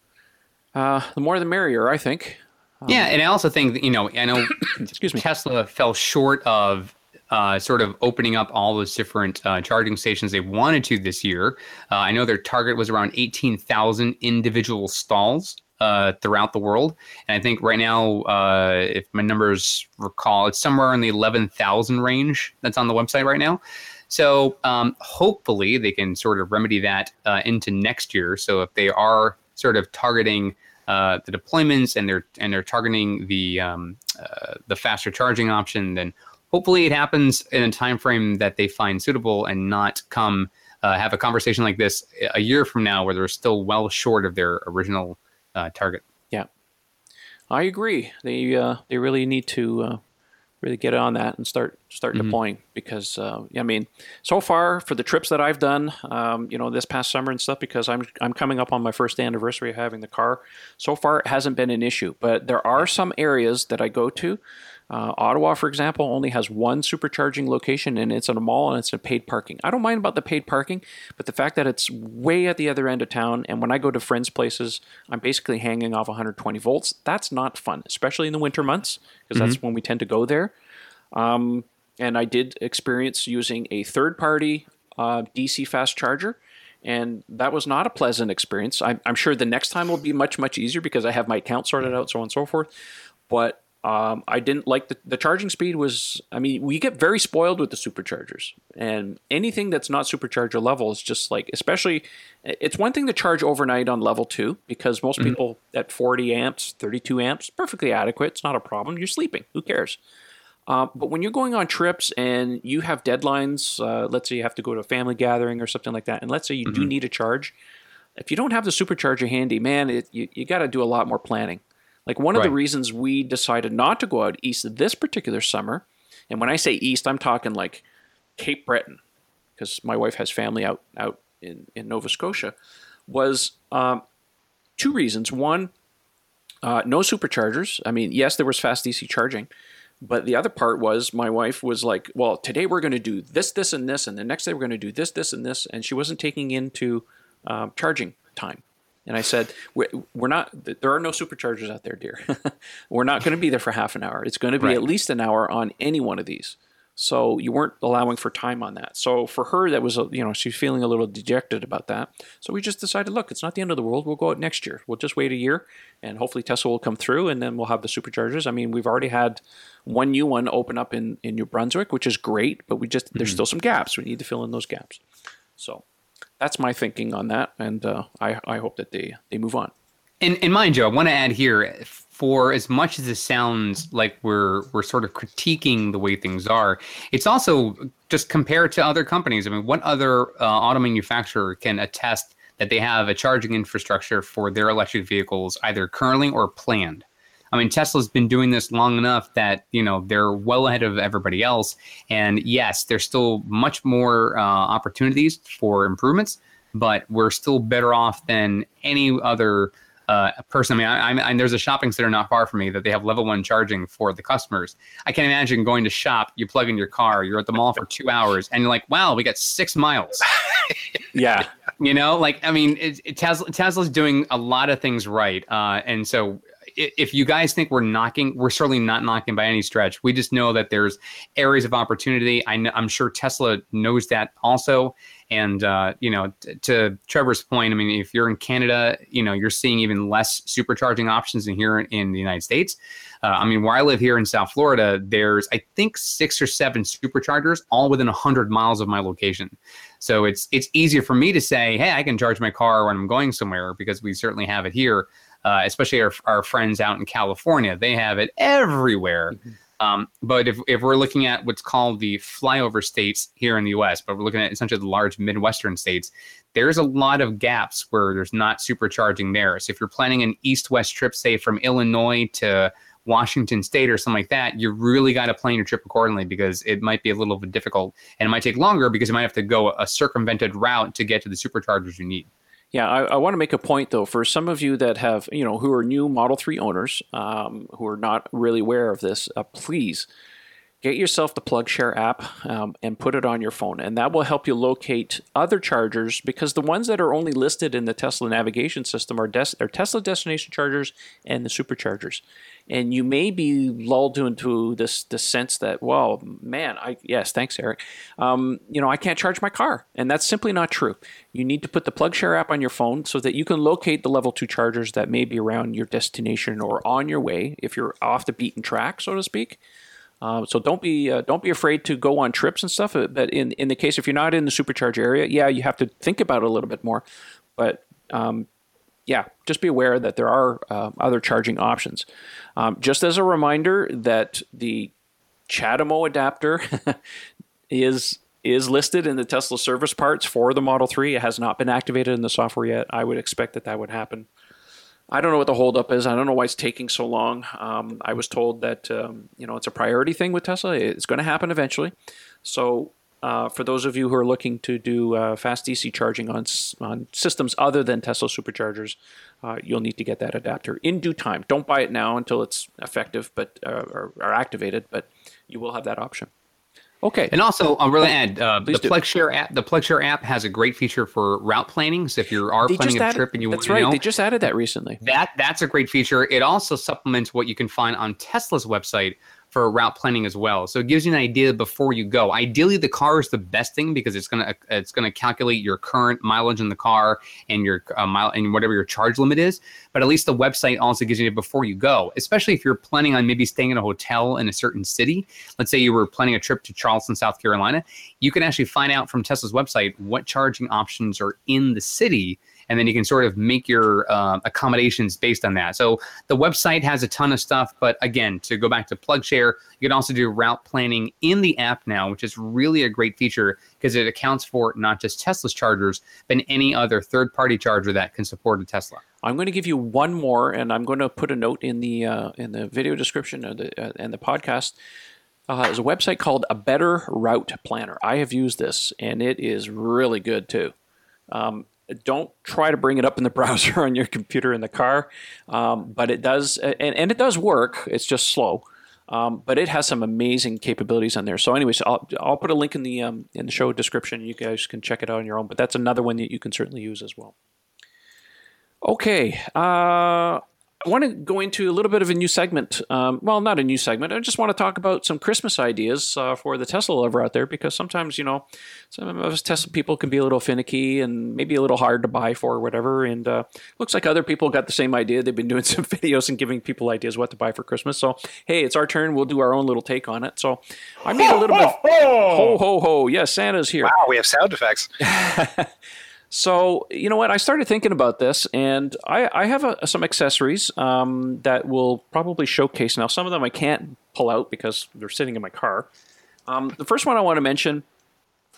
uh, the more the merrier, I think. Um, yeah, and I also think that, you know, I know, <coughs> excuse me, Tesla fell short of uh, sort of opening up all those different uh, charging stations they wanted to this year. Uh, I know their target was around 18,000 individual stalls uh, throughout the world. And I think right now, uh, if my numbers recall, it's somewhere in the 11,000 range that's on the website right now. So um, hopefully they can sort of remedy that uh, into next year. So if they are sort of targeting uh, the deployments and they're and they're targeting the um, uh, the faster charging option, then hopefully it happens in a time frame that they find suitable and not come uh, have a conversation like this a year from now where they're still well short of their original uh, target. Yeah, I agree. They uh, they really need to uh, really get on that and start start mm-hmm. deploying because uh, I mean, so far for the trips that I've done, um, you know, this past summer and stuff, because I'm I'm coming up on my first anniversary of having the car. So far, it hasn't been an issue, but there are some areas that I go to uh, Ottawa, for example, only has one supercharging location and it's in a mall and it's a paid parking. I don't mind about the paid parking, but the fact that it's way at the other end of town and when I go to friends' places, I'm basically hanging off 120 volts. That's not fun, especially in the winter months because mm-hmm. that's when we tend to go there. Um, and I did experience using a third party uh, DC fast charger and that was not a pleasant experience. I'm, I'm, sure the next time will be much much easier because I have my account sorted out, so on and so forth. But um, I didn't like the, the charging speed was, I mean, we get very spoiled with the superchargers and anything that's not supercharger level is just like, especially it's one thing to charge overnight on level two because most mm-hmm. people at 40 amps, 32 amps, perfectly adequate. It's not a problem. You're sleeping. Who cares? Uh, but when you're going on trips and you have deadlines, uh, let's say you have to go to a family gathering or something like that, and let's say you mm-hmm. do need a charge, if you don't have the supercharger handy, man, it, you, you got to do a lot more planning. Like one of the reasons we decided not to go out east this particular summer, and when I say east, I'm talking like Cape Breton, because my wife has family out out in, in Nova Scotia, was um, two reasons. One, uh, no superchargers. I mean, yes, there was fast DC charging, but the other part was my wife was like, well, today we're going to do this, this, and this, and the next day we're going to do this, this, and this, and she wasn't taking into uh, charging time. And I said, we're not, there are no superchargers out there, dear. <laughs> we're not going to be there for half an hour. It's going to be right. at least an hour on any one of these. So you weren't allowing for time on that. So for her, that was, a, you know, she's feeling a little dejected about that. So we just decided, look, it's not the end of the world. We'll go out next year. We'll just wait a year and hopefully Tesla will come through and then we'll have the superchargers. I mean, we've already had one new one open up in, in New Brunswick, which is great, but we just, mm-hmm. there's still some gaps. We need to fill in those gaps. So that's my thinking on that, and uh, I I hope that they they move on. And, and mind you, I want to add here, for as much as it sounds like we're we're sort of critiquing the way things are, it's also just compared to other companies. I mean, what other uh, auto manufacturer can attest that they have a charging infrastructure for their electric vehicles, either currently or planned? I mean, Tesla's been doing this long enough that you know they're well ahead of everybody else. And yes, there's still much more uh, opportunities for improvements, but we're still better off than any other uh, person. I mean, I, I, there's a shopping center not far from me that they have level one charging for the customers. I can't imagine going to shop, you plug in your car, you're at the mall for two hours, and you're like, wow, we got six miles. <laughs> yeah. You know, like, I mean, it, it, Tesla, Tesla's doing a lot of things right. Uh, and so if you guys think we're knocking, we're certainly not knocking by any stretch. We just know that there's areas of opportunity. I am sure Tesla knows that also. And uh, you know, t- to Trevor's point, I mean, if you're in Canada, you know, you're seeing even less supercharging options than here in, in the United States. Uh, I mean, where I live here in South Florida, there's I think six or seven superchargers, all within hundred miles of my location. So it's it's easier for me to say, hey, I can charge my car when I'm going somewhere because we certainly have it here uh, especially our, our friends out in California. They have it everywhere. Mm-hmm. Um, but if, if we're looking at what's called the flyover states here in the US, but we're looking at essentially the large Midwestern states, there's a lot of gaps where there's not supercharging there. So if you're planning an east west trip, say from Illinois to Washington State or something like that, you really got to plan your trip accordingly because it might be a little bit difficult and it might take longer because you might have to go a circumvented route to get to the superchargers you need. Yeah, I, I, want to make a point though. For some of you that have, you know, who are new Model 3 owners, um, who are not really aware of this, uh, please get yourself the PlugShare app um, and put it on your phone. And that will help you locate other chargers because the ones that are only listed in the Tesla navigation system are, des- are Tesla destination chargers and the superchargers. And you may be lulled into this, this sense that, well, man, I yes, thanks, Eric. Um, you know, I can't charge my car. And that's simply not true. You need to put the PlugShare app on your phone so that you can locate the level two chargers that may be around your destination or on your way if you're off the beaten track, so to speak. Uh, so don't be uh, don't be afraid to go on trips and stuff. Uh, but in in the case if you're not in the supercharge area, yeah, you have to think about it a little bit more. But um, yeah, just be aware that there are uh, other charging options. Um, just as a reminder that the CHAdeMO adapter <laughs> is is listed in the Tesla service parts for the Model 3. It has not been activated in the software yet. I would expect that that would happen I don't know what the holdup is. I don't know why it's taking so long. Um, I was told that um, you know it's a priority thing with Tesla. It's going to happen eventually. So uh, for those of you who are looking to do uh, fast DC charging on on systems other than Tesla superchargers, uh, you'll need to get that adapter in due time. Don't buy it now until it's effective, but uh, or, or activated. But you will have that option. Okay. And also, I'll really add uh, the do. PlugShare app. The PlugShare app has a great feature for route planning. So if you are They planning a added- trip and you that's you right. know, They just added that recently. that that's a great feature. It also supplements what you can find on Tesla's website for route planning as well. So it gives you an idea before you go. Ideally, the car is the best thing because it's gonna it's gonna calculate your current mileage in the car and your uh, mile and whatever your charge limit is. But at least the website also gives you it before you go, especially if you're planning on maybe staying in a hotel in a certain city. Let's say you were planning a trip to Charleston, South Carolina. You can actually find out from Tesla's website what charging options are in the city and then you can sort of make your uh, accommodations based on that. So the website has a ton of stuff, but again, to go back to PlugShare, you can also do route planning in the app now, which is really a great feature because it accounts for not just Tesla's chargers, but any other third-party charger that can support a Tesla. I'm going to give you one more, and I'm going to put a note in the uh, in the video description of the, uh, and the podcast. Uh, there's a website called A Better Route Planner. I have used this, and it is really good too. Um, don't try to bring it up in the <laughs> browser on your computer in the car, um, but it does, and, and it does work. It's just slow, um, but it has some amazing capabilities on there. So, anyways, I'll, I'll put a link in the um, in the show description. You guys can check it out on your own. But that's another one that you can certainly use as well. Okay. Uh, I want to go into a little bit of a new segment. Um, well, not a new segment. I just want to talk about some Christmas ideas uh, for the Tesla lover out there because sometimes, you know, some of us Tesla people can be a little finicky and maybe a little hard to buy for or whatever. And uh, looks like other people got the same idea. They've been doing <laughs> some videos and giving people ideas what to buy for Christmas. So, hey, it's our turn. We'll do our own little take on it. So I made a little bit of ho, ho, ho. Yes, Santa's here. Wow, we have sound effects. <laughs> So you know what? I started thinking about this, and I, I have a, some accessories um, that will probably showcase. Now, some of them I can't pull out because they're sitting in my car. Um, the first one I want to mention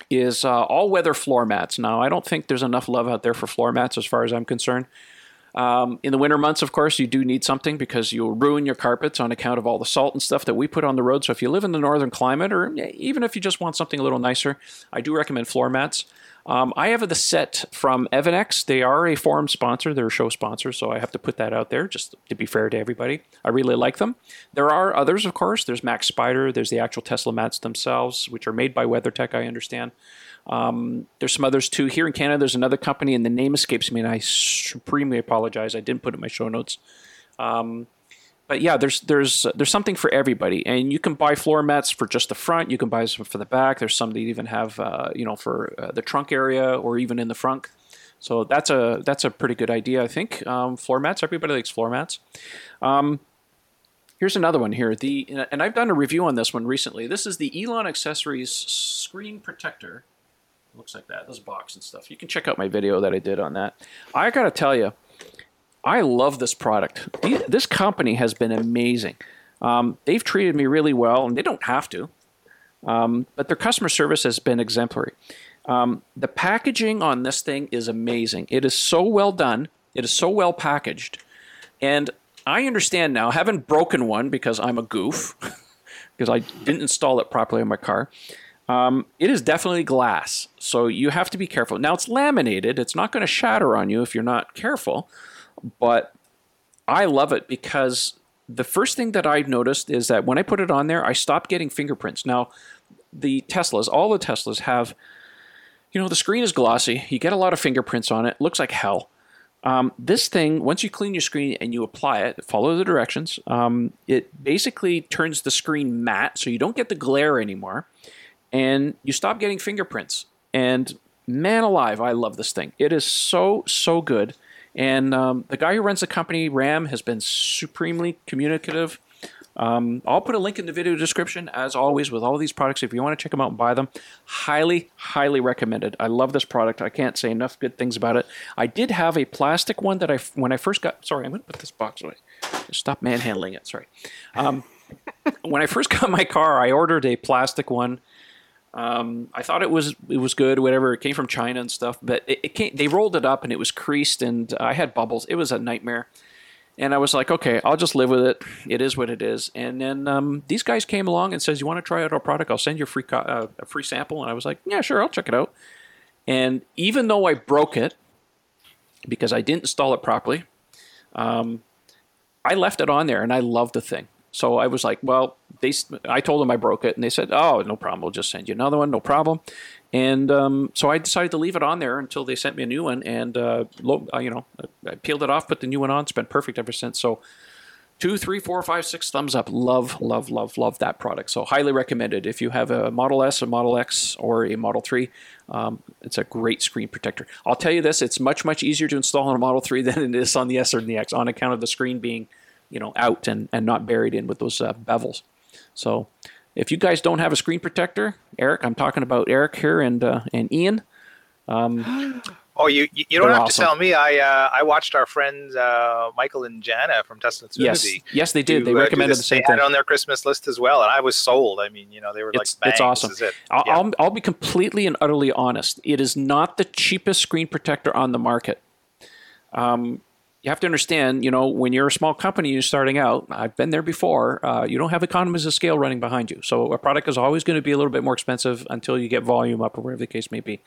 is uh, all-weather floor mats. Now, I don't think there's enough love out there for floor mats, as far as I'm concerned. Um, in the winter months, of course, you do need something because you'll ruin your carpets on account of all the salt and stuff that we put on the road. So if you live in the northern climate, or even if you just want something a little nicer, I do recommend floor mats. Um, I have the set from Evannex. They are a forum sponsor, they're a show sponsor, so I have to put that out there just to be fair to everybody. I really like them. There are others, of course. There's MAXpider, there's the actual Tesla mats themselves, which are made by WeatherTech, I understand. Um, there's some others too. Here in Canada, there's another company, and the name escapes me, and I supremely apologize. I didn't put it in my show notes. Um, but yeah, there's there's there's something for everybody, and you can buy floor mats for just the front. You can buy some for the back. There's some that even have uh, you know for uh, the trunk area or even in the front. So that's a that's a pretty good idea, I think. Um, floor mats. Everybody likes floor mats. Um, here's another one here. The and I've done a review on this one recently. This is the Elon Accessories screen protector. looks like that. This box and stuff. You can check out my video that I did on that. I gotta tell you. I love this product. This company has been amazing. Um, they've treated me really well, and they don't have to. Um, but their customer service has been exemplary. Um, the packaging on this thing is amazing. It is so well done. It is so well packaged. And I understand now, haven't broken one because I'm a goof, <laughs> because I didn't install it properly in my car. Um, it is definitely glass, so you have to be careful. Now it's laminated; it's not going to shatter on you if you're not careful. But I love it because the first thing that I've noticed is that when I put it on there, I stopped getting fingerprints. Now, the Teslas, all the Teslas have, you know, the screen is glossy. You get a lot of fingerprints on it. Looks like hell. Um, this thing, once you clean your screen and you apply it, follow the directions, um, it basically turns the screen matte so you don't get the glare anymore and you stop getting fingerprints. And man alive, I love this thing. It is so, so good. And um, the guy who runs the company, Ram, has been supremely communicative. Um, I'll put a link in the video description, as always, with all these products. If you want to check them out and buy them, highly, highly recommended. I love this product. I can't say enough good things about it. I did have a plastic one that I, when I first got. Sorry, I'm going to put this box away. Stop manhandling it. Sorry. Um, <laughs> when I first got my car, I ordered a plastic one. Um, I thought it was it was good, whatever. It came from China and stuff, but it, it came. They rolled it up and it was creased, and I had bubbles. It was a nightmare. And I was like, okay, I'll just live with it. It is what it is. And then um, these guys came along and says, you want to try out our product? I'll send you a free co- uh, a free sample. And I was like, yeah, sure, I'll check it out. And even though I broke it because I didn't install it properly, um, I left it on there and I loved the thing. So I was like, well, they. I told them I broke it, and they said, oh, no problem. We'll just send you another one, no problem. And um, so I decided to leave it on there until they sent me a new one, and uh, lo- uh, you know, I peeled it off, put the new one on. It's been perfect ever since. So two, three, four, five, six thumbs up. Love, love, love, love that product. So highly recommended. If you have a Model S, a Model X, or a Model 3, um, it's a great screen protector. I'll tell you this: it's much, much easier to install on a Model 3 <laughs> than it is on the S or the X, on account of the screen being, you know, out and, and not buried in with those uh, bevels. So if you guys don't have a screen protector, Eric, I'm talking about Eric here and uh, and Ian. Um, <gasps> oh, you you, don't have awesome. to tell me. I uh, I watched our friends uh, Michael and Jana from Tesla and yes, yes, they did. do, They uh, recommended the same they thing. had it on their Christmas list as well, and I was sold. I mean, you know, they were It's- like, it's awesome. This is it. I'll, Yeah. I'll, I'll be completely and utterly honest. It is not the cheapest screen protector on the market. Um, you have to understand, you know, when you're a small company, you're starting out. I've been there before. Uh, you don't have economies of scale running behind you, so a product is always going to be a little bit more expensive until you get volume up or whatever the case may be.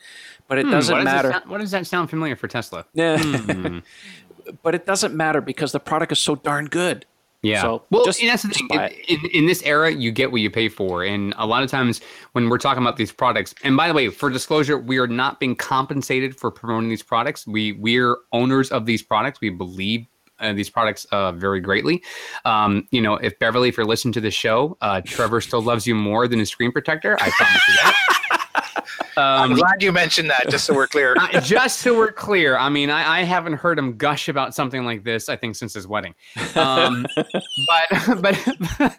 But it Hmm, doesn't why does it matter. sound- why does that sound familiar for Tesla? Yeah. Hmm. <laughs> but it doesn't matter because the product is so darn good. Yeah. So well, just- and that's the thing. In, in, in this era, you get what you pay for. And a lot of times when we're talking about these products, and by the way, for disclosure, we are not being compensated for promoting these products. We we're owners of these products. We believe uh, these products uh, very greatly. Um, you know, if Beverly, if you're listening to the show, uh, Trevor still loves you more than his screen protector. I promise you that. <laughs> I'm Um, glad you mentioned that, just so we're clear. <laughs> just so we're clear, I mean, I, I haven't heard him gush about something like this. I think since his wedding, um, <laughs> but but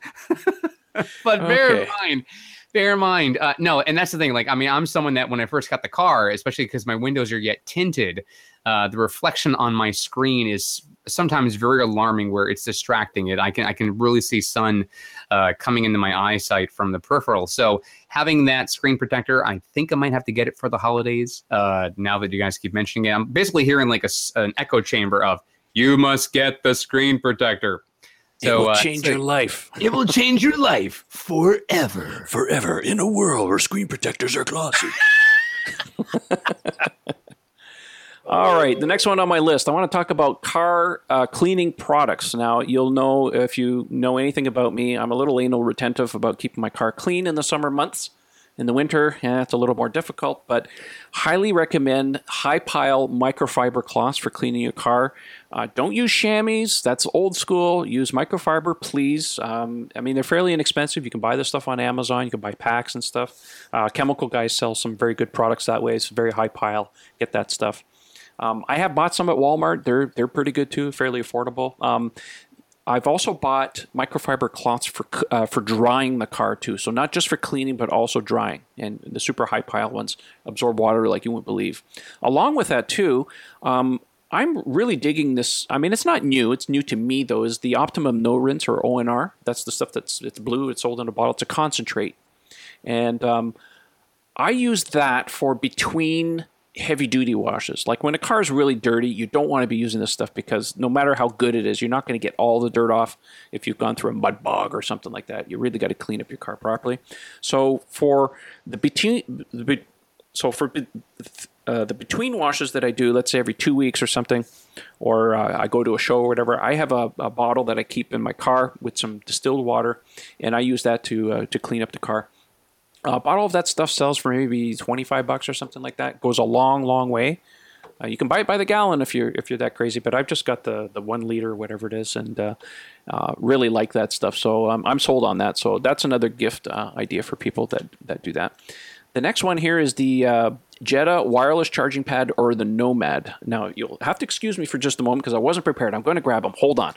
<laughs> but bear in mind, bear in mind, uh, no, and that's the thing. Like, I mean, I'm someone that when I first got the car, especially because my windows are yet tinted, uh, the reflection on my screen is sometimes very alarming, where it's distracting. It I can I can really see sun uh, coming into my eyesight from the peripheral. So having that screen protector, I think I might have to get it for the holidays. Uh, now that you guys keep mentioning it, I'm basically hearing like a, an echo chamber of "You must get the screen protector." it will uh, change so- your life <laughs> It will change your life forever. forever in a world where screen protectors are glossy. <laughs> All right, the next one on my list, I want to talk about car uh, cleaning products. Now, you'll know if you know anything about me, I'm a little anal retentive about keeping my car clean in the summer months. In the winter, yeah, it's a little more difficult, but highly recommend high pile microfiber cloths for cleaning your car. Uh, don't use chamois, that's old school. Use microfiber, please. Um, I mean, they're fairly inexpensive. You can buy this stuff on Amazon, you can buy packs and stuff. Uh, chemical guys sell some very good products that way. It's very high pile. Get that stuff. Um, I have bought some at Walmart. They're they're pretty good too, fairly affordable. Um, I've also bought microfiber cloths for uh, for drying the car too. So not just for cleaning, but also drying. And the super high pile ones absorb water like you wouldn't believe. Along with that too, um, I'm really digging this. I mean, it's not new. It's new to me though. Is the Optimum No Rinse or ONR? That's the stuff that's it's blue. It's sold in a bottle. It's a concentrate, and um, I use that for between heavy duty washes. Like when a car is really dirty, you don't want to be using this stuff because no matter how good it is, you're not going to get all the dirt off if you've gone through a mud bog or something like that. You really got to clean up your car properly. So for the between the so for uh, the between washes that I do, let's say every two weeks or something, or uh, I go to a show or whatever, I have a, a bottle that I keep in my car with some distilled water, and I use that to uh, to clean up the car. A bottle of that stuff sells for maybe twenty five bucks or something like that. Goes a long, long way. Uh, you can buy it by the gallon if you're if you're that crazy, but I've just got the the one liter, whatever it is, and uh, uh, really like that stuff. So um, I'm sold on that. So that's another gift uh, idea for people that that do that. The next one here is the uh, Jeda wireless charging pad or the Nomad. Now you'll have to excuse me for just a moment because I wasn't prepared. I'm going to grab them. Hold on.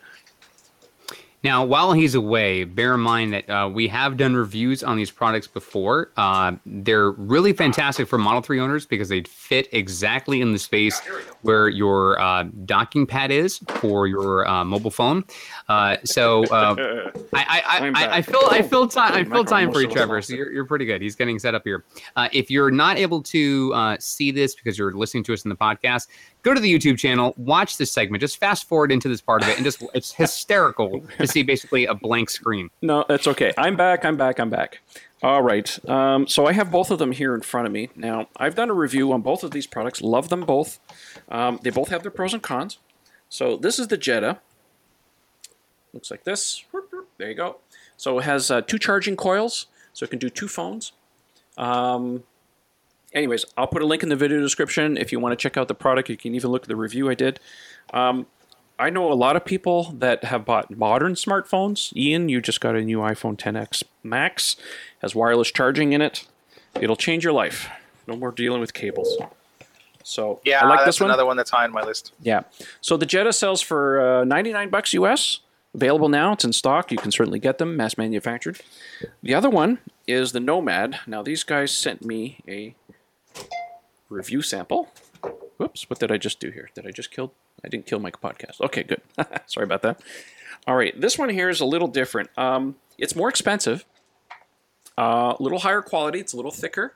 Now, while he's away, bear in mind that uh, we have done reviews on these products before. Uh, they're really fantastic for Model 3 owners because they fit exactly in the space where your uh, docking pad is for your uh, mobile phone. Uh, so uh, <laughs> I, I, I, I, feel I feel time I feel time for you, Trevor. So you're, you're pretty good. He's getting set up here. if you're not able to see this because you're listening to us in the podcast, go to the YouTube channel, watch this segment, just fast forward into this part of it, and just it's <laughs> hysterical to see basically a blank screen. No, that's okay. I'm back. I'm back. I'm back. All right. Um, so I have both of them here in front of me. Now, I've done a review on both of these products. Love them both. Um, they both have their pros and cons. So this is the Jeda. Looks like this. There you go. So it has uh, two charging coils, so it can do two phones. Um, anyways, I'll put a link in the video description if you want to check out the product. You can even look at the review I did. Um, I know a lot of people that have bought modern smartphones. Ian, you just got a new iPhone 10x Max, has wireless charging in it. It'll change your life. No more dealing with cables. So yeah, I like that's this one. another one that's high on my list. Yeah. So the Jeda sells for uh, 99 bucks US. Available now. It's in stock. You can certainly get them, mass manufactured. The other one is the Nomad. Now these guys sent me a review sample. Whoops, what did I just do here? Did I just kill? I didn't kill my podcast. Okay, good. <laughs> Sorry about that. All right, this one here is a little different. Um, it's more expensive, a uh, little higher quality. It's a little thicker.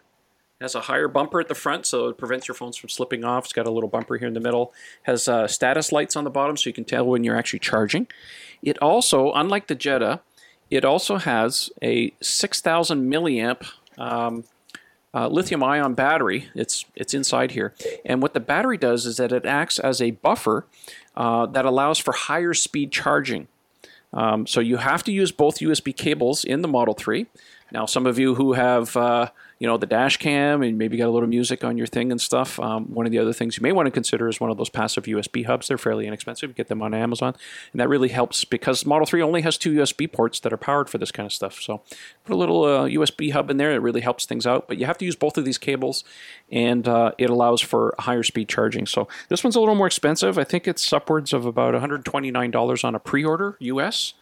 It has a higher bumper at the front, so it prevents your phones from slipping off. It's got a little bumper here in the middle. Has uh, status lights on the bottom, so you can tell when you're actually charging. It also, unlike the Jeda, it also has a 6,000 milliamp um, uh, lithium ion battery. It's it's inside here, and what the battery does is that it acts as a buffer uh, that allows for higher speed charging. Um, so you have to use both USB cables in the Model 3. Now, some of you who have uh, you know the dash cam and maybe got a little music on your thing and stuff. Um, one of the other things you may want to consider is one of those passive USB hubs. They're fairly inexpensive. Get them on Amazon, and that really helps because Model 3 only has two USB ports that are powered for this kind of stuff. So put a little uh, USB hub in there. It really helps things out. But you have to use both of these cables, and uh, it allows for higher speed charging. So this one's a little more expensive. I think it's upwards of about $129 on a pre-order US.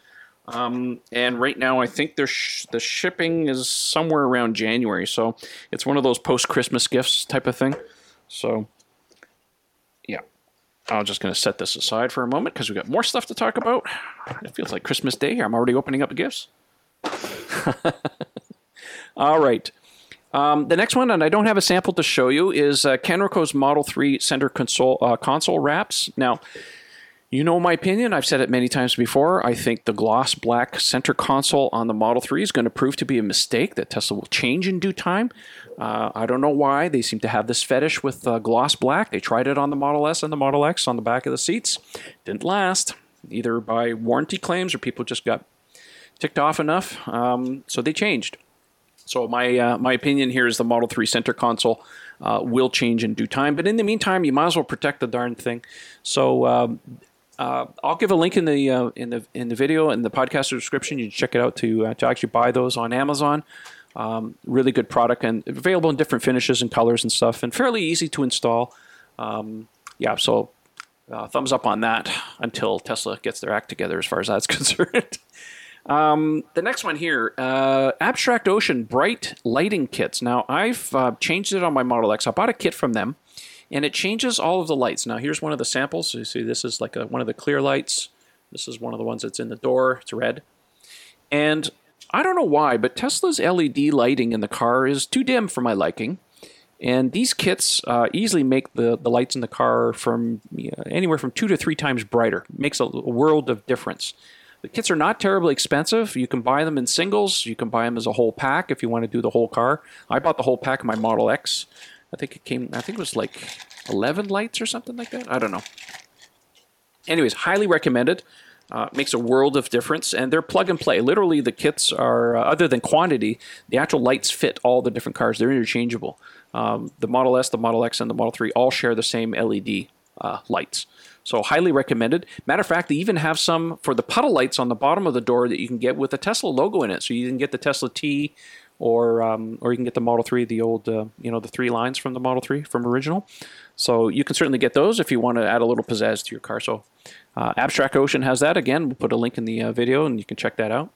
Um, and right now, I think sh- the shipping is somewhere around January. So it's one of those post Christmas gifts type of thing. So, yeah. I'm just going to set this aside for a moment because we got more stuff to talk about. It feels like Christmas Day here. I'm already opening up gifts. <laughs> All right. Um, the next one, and I don't have a sample to show you, is uh, Kenroco's Model 3 center console, uh, console wraps. Now, you know my opinion. I've said it many times before. I think the gloss black center console on the Model 3 is going to prove to be a mistake that Tesla will change in due time. Uh, I don't know why. They seem to have this fetish with uh, gloss black. They tried it on the Model S and the Model X on the back of the seats. Didn't last, either by warranty claims or people just got ticked off enough. Um, so they changed. So my uh, my opinion here is the Model 3 center console uh, will change in due time. But in the meantime, you might as well protect the darn thing. So um, uh, I'll give a link in the uh, in the in the video and the podcast description. You can check it out to uh, to actually buy those on Amazon. Um, really good product and available in different finishes and colors and stuff, and fairly easy to install. Um, yeah, so uh, thumbs up on that until Tesla gets their act together as far as that's <laughs> concerned. um, the next one here, uh, Abstract Ocean bright lighting kits. Now I've uh, changed it on my Model X. I bought a kit from them and it changes all of the lights. Now here's one of the samples. So you see this is like a, one of the clear lights. This is one of the ones that's in the door. It's red. And I don't know why, but Tesla's LED lighting in the car is too dim for my liking. And these kits uh, easily make the, the lights in the car from uh, anywhere from two to three times brighter. Makes a, a world of difference. The kits are not terribly expensive. You can buy them in singles. You can buy them as a whole pack if you want to do the whole car. I bought the whole pack in my Model X. I think it came, I think it was like 11 lights or something like that. I don't know. Anyways, highly recommended. Uh, makes a world of difference, and they're plug and play. Literally, the kits are, uh, other than quantity, the actual lights fit all the different cars. They're interchangeable. Um, the Model S, the Model X, and the Model 3 all share the same LED uh, lights. So, highly recommended. Matter of fact, they even have some for the puddle lights on the bottom of the door that you can get with the Tesla logo in it. So, you can get the Tesla T or um, or you can get the Model Three, the old uh, you know the three lines from the Model Three from original. So you can certainly get those if you want to add a little pizzazz to your car. So uh, Abstract Ocean has that. Again, we'll put a link in the uh, video and you can check that out.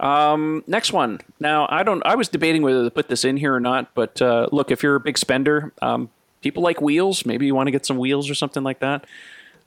Um, next one. Now, I don't. I was debating whether to put this in here or not, but uh, look, if you're a big spender, um, people like wheels. Maybe you want to get some wheels or something like that.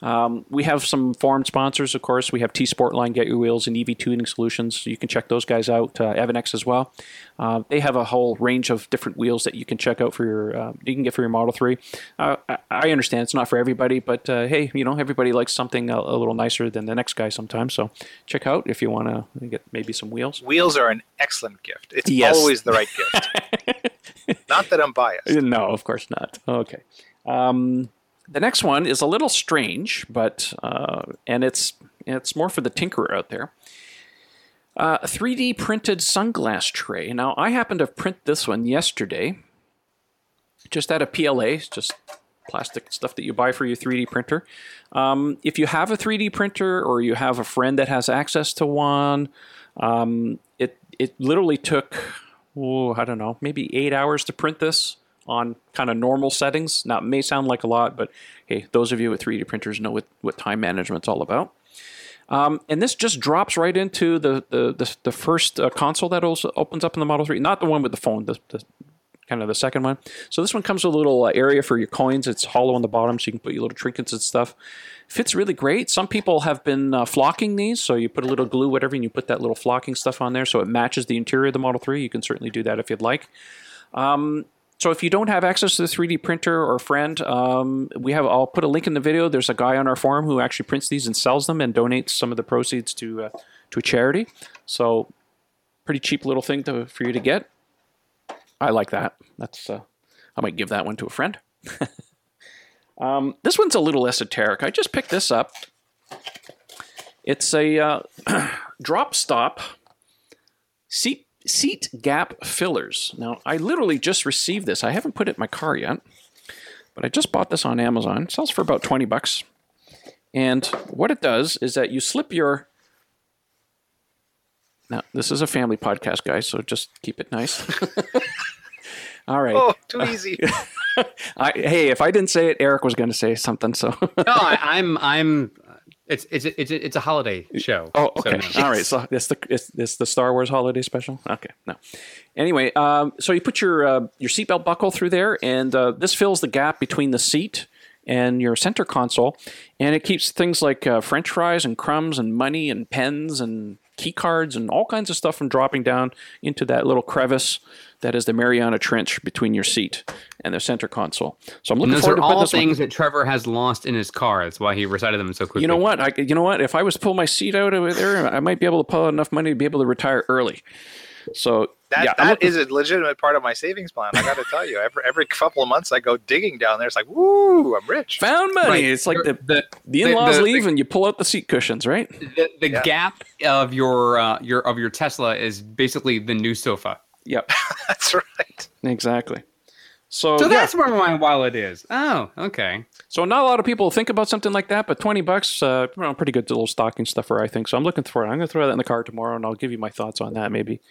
Um, we have some foreign sponsors, of course. We have T Sportline, Get Your Wheels, and EV Tuning Solutions. You can check those guys out. Uh, Evannex as well. Uh, they have a whole range of different wheels that you can check out for your. Uh, you can get for your Model Three. Uh, I understand it's not for everybody, but uh, hey, you know everybody likes something a, a, little nicer than the next guy sometimes. So check out if you want to get maybe some wheels. Wheels are an excellent gift. It's yes. always the right gift. <laughs> not that I'm biased. No, of course not. Okay. Um, the next one is a little strange, but uh, and it's it's more for the tinkerer out there. Uh, 3D printed sunglass tray. Now I happened to print this one yesterday, just out of PLA, just plastic stuff that you buy for your 3D printer. Um, if you have a 3D printer or you have a friend that has access to one, um, it it literally took oh I don't know maybe eight hours to print this on kind of normal settings. Now, it may sound like a lot, but hey, those of you with 3D printers know what, what time management's all about. Um, and this just drops right into the the, the, the first uh, console that also opens up in the Model 3, not the one with the phone, the, the kind of the second one. So this one comes with a little uh, area for your coins. It's hollow on the bottom, so you can put your little trinkets and stuff. Fits really great. Some people have been uh, flocking these, so you put a little glue, whatever, and you put that little flocking stuff on there, so it matches the interior of the Model 3. You can certainly do that if you'd like. Um, so if you don't have access to the 3D printer or friend, um, we have. I'll put a link in the video. There's a guy on our forum who actually prints these and sells them and donates some of the proceeds to uh, to a charity. So pretty cheap little thing to, for you to get. I like that. That's uh, I might give that one to a friend. <laughs> um, this one's a little esoteric. I just picked this up. It's a uh, <clears throat> drop stop seat seat gap fillers. Now, I literally just received this. I haven't put it in my car yet, but I just bought this on Amazon. It sells for about 20 bucks. And what it does is that you slip your Now, this is a family podcast, guys, so just keep it nice. <laughs> All right. Oh, too easy. <laughs> I, hey, if I didn't say it, Eric was going to say something. So no, I, I'm I'm it's it's it's it's a holiday show. Oh, okay. So, no. All right. So it's the it's, it's, the Star Wars holiday special. Okay. No. Anyway, um, so you put your uh, your seatbelt buckle through there, and uh, this fills the gap between the seat and your center console, and it keeps things like uh, French fries and crumbs and money and pens and key cards and all kinds of stuff from dropping down into that little crevice that is the Mariana Trench between your seat and the center console. So I'm looking forward to all this things one. that Trevor has lost in his car. That's why he recited them so quickly. You know what? I, you know what? If I was to pull my seat out of there, I might be able to pull out enough money to be able to retire early. So that yeah, that is a legitimate part of my savings plan. I got to tell you, every every couple of months I go digging down there. It's like, woo, I'm rich. Found money. Right. It's like the the, the in-laws leave the, and you pull out the seat cushions, right? The, the yeah. gap of your uh, your of your Tesla is basically the new sofa. Yep, <laughs> that's right. Exactly. So, so that's where my wallet is. Oh, okay. So not a lot of people think about something like that, but twenty bucks, uh, well, pretty good little stocking stuffer, I think. So I'm looking for it. I'm going to throw that in the car tomorrow, and I'll give you my thoughts on that maybe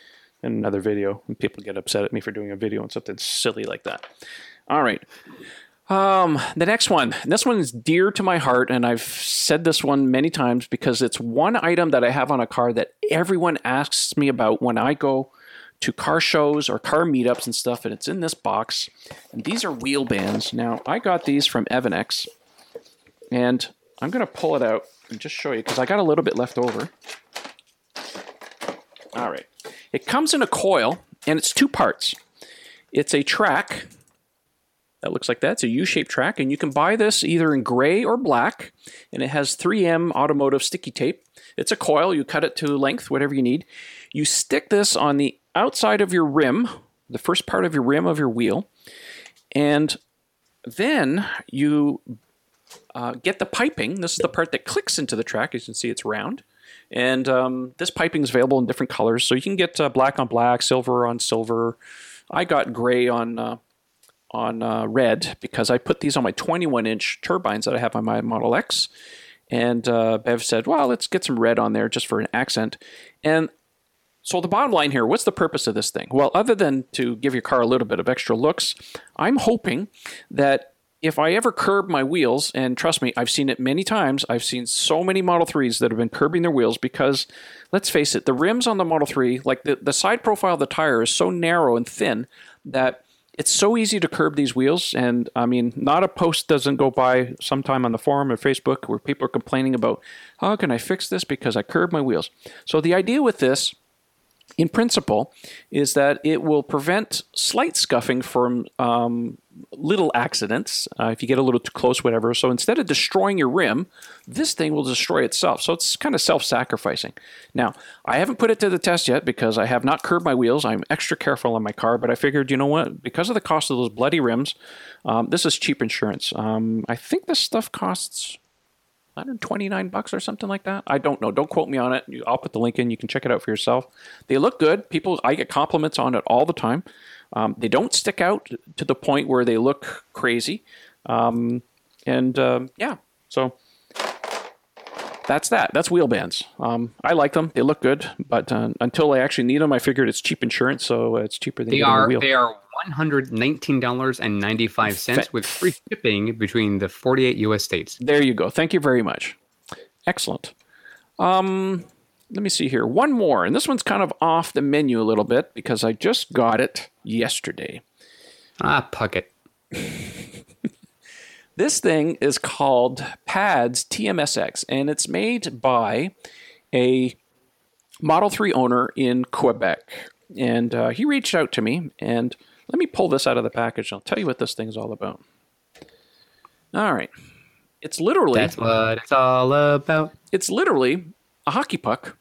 in another video. And people get upset at me for doing a video on something silly like that. All right. Um, the next one. This one is dear to my heart, and I've said this one many times because it's one item that I have on a car that everyone asks me about when I go to car shows or car meetups and stuff, and it's in this box. And these are wheel bands. Now, I got these from Evannex, and I'm going to pull it out and just show you because I got a little bit left over. All right. It comes in a coil, and it's two parts. It's a track that looks like that. It's a U-shaped track, and you can buy this either in gray or black, and it has 3M automotive sticky tape. It's a coil. You cut it to length, whatever you need. You stick this on the outside of your rim, the first part of your rim of your wheel, and then you uh, get the piping. This is the part that clicks into the track. As you can see, it's round. And um, this piping is available in different colors. So you can get uh, black on black, silver on silver. I got gray on uh, on uh, red because I put these on my 21 inch turbines that I have on my Model X. And uh, Bev said, well, let's get some red on there just for an accent. And so the bottom line here, what's the purpose of this thing? Well, other than to give your car a little bit of extra looks, I'm hoping that if I ever curb my wheels, and trust me, I've seen it many times. I've seen so many Model 3s that have been curbing their wheels because, let's face it, the rims on the Model 3, like the, the side profile of the tire is so narrow and thin that it's so easy to curb these wheels. And I mean, not a post doesn't go by sometime on the forum or Facebook where people are complaining about, how can I fix this because I curb my wheels? So the idea with this in principle, is that it will prevent slight scuffing from um, little accidents uh, if you get a little too close, whatever. So instead of destroying your rim, this thing will destroy itself. So it's kind of self sacrificing. Now, I haven't put it to the test yet because I have not curbed my wheels. I'm extra careful on my car, but I figured, you know what? Because of the cost of those bloody rims, um, this is cheap insurance. Um, I think this stuff costs 129 bucks or something like that. I don't know. Don't quote me on it. I'll put the link in. You can check it out for yourself. They look good. People, I get compliments on it all the time. Um, they don't stick out to the point where they look crazy. Um, and uh, yeah, so that's that. That's wheel bands. Um, I like them. They look good, but uh, until I actually need them, I figured it's cheap insurance, so it's cheaper than they are. They are one hundred nineteen dollars and ninety five cents with free shipping between the forty eight U.S. states. There you go. Thank you very much. Excellent. Um, let me see here. One more, and this one's kind of off the menu a little bit because I just got it yesterday. Ah, Puckett. <laughs> this thing is called Pads TMSX, and it's made by a Model 3 owner in Quebec. And uh, he reached out to me, and let me pull this out of the package. I'll tell you what this thing's all about. All right. It's literally. That's what it's all about. It's literally a hockey puck.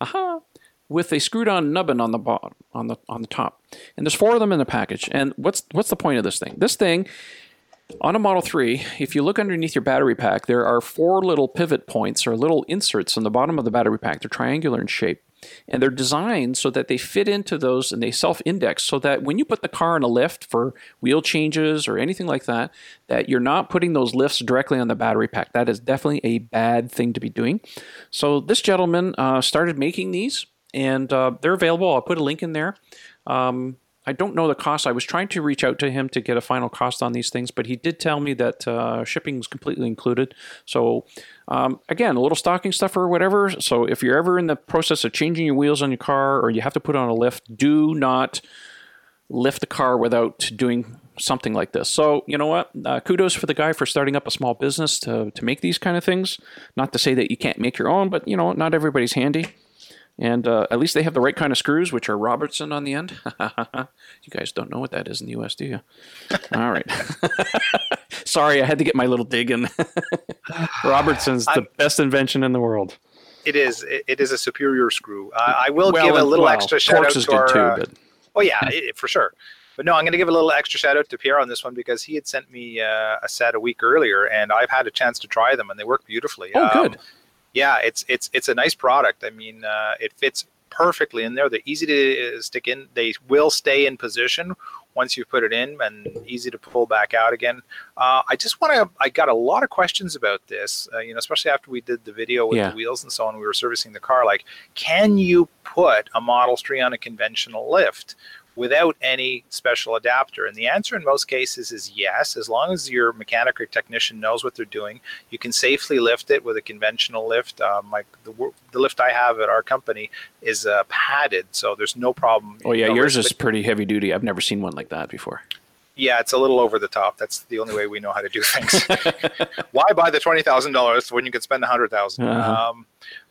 Aha. With a screwed on nubbin on the bottom, on the on the top, and there's four of them in the package. And what's what's the point of this thing? This thing on a Model 3, if you look underneath your battery pack, there are four little pivot points or little inserts on the bottom of the battery pack. They're triangular in shape. And they're designed so that they fit into those and they self index so that when you put the car in a lift for wheel changes or anything like that, that you're not putting those lifts directly on the battery pack. That is definitely a bad thing to be doing. So this gentleman uh, started making these and uh, they're available. I'll put a link in there. Um, I don't know the cost. I was trying to reach out to him to get a final cost on these things, but he did tell me that uh, shipping is completely included. So, um, again, a little stocking stuffer or whatever. So, if you're ever in the process of changing your wheels on your car or you have to put on a lift, do not lift the car without doing something like this. So, you know what? Uh, kudos for the guy for starting up a small business to, to make these kind of things. Not to say that you can't make your own, but, you know, not everybody's handy. And uh, at least they have the right kind of screws, which are Robertson on the end. <laughs> you guys don't know what that is in the US, do you? <laughs> All right. <laughs> Sorry, I had to get my little dig in. Robertson's the I'm, best invention in the world. It is. It is a superior screw. Uh, I will well, give a little well, extra shout out to our. Too, uh, but... Oh yeah, it, for sure. But no, I'm going to give a little extra shout out to Pierre on this one because he had sent me uh, a set a week earlier, and I've had a chance to try them, and they work beautifully. Oh, um, good yeah, it's it's it's a nice product. I mean, uh, it fits perfectly in there. They're easy to uh, stick in. They will stay in position once you put it in, and easy to pull back out again. Uh, I just want to. I got a lot of questions about this. Uh, you know, especially after we did the video with yeah. the wheels and so on. We were servicing the car. Like, can you put a Model 3 on a conventional lift? Without any special adapter? And the answer in most cases is yes. As long as your mechanic or technician knows what they're doing, you can safely lift it with a conventional lift. Um, like the, the lift I have at our company is uh, padded, so there's no problem. Oh yeah, yours is pretty heavy duty. I've never seen one like that before. Yeah, it's a little over the top. That's the only way we know how to do things. <laughs> Why buy the twenty thousand dollars when you can spend a hundred thousand? Uh-huh. Um,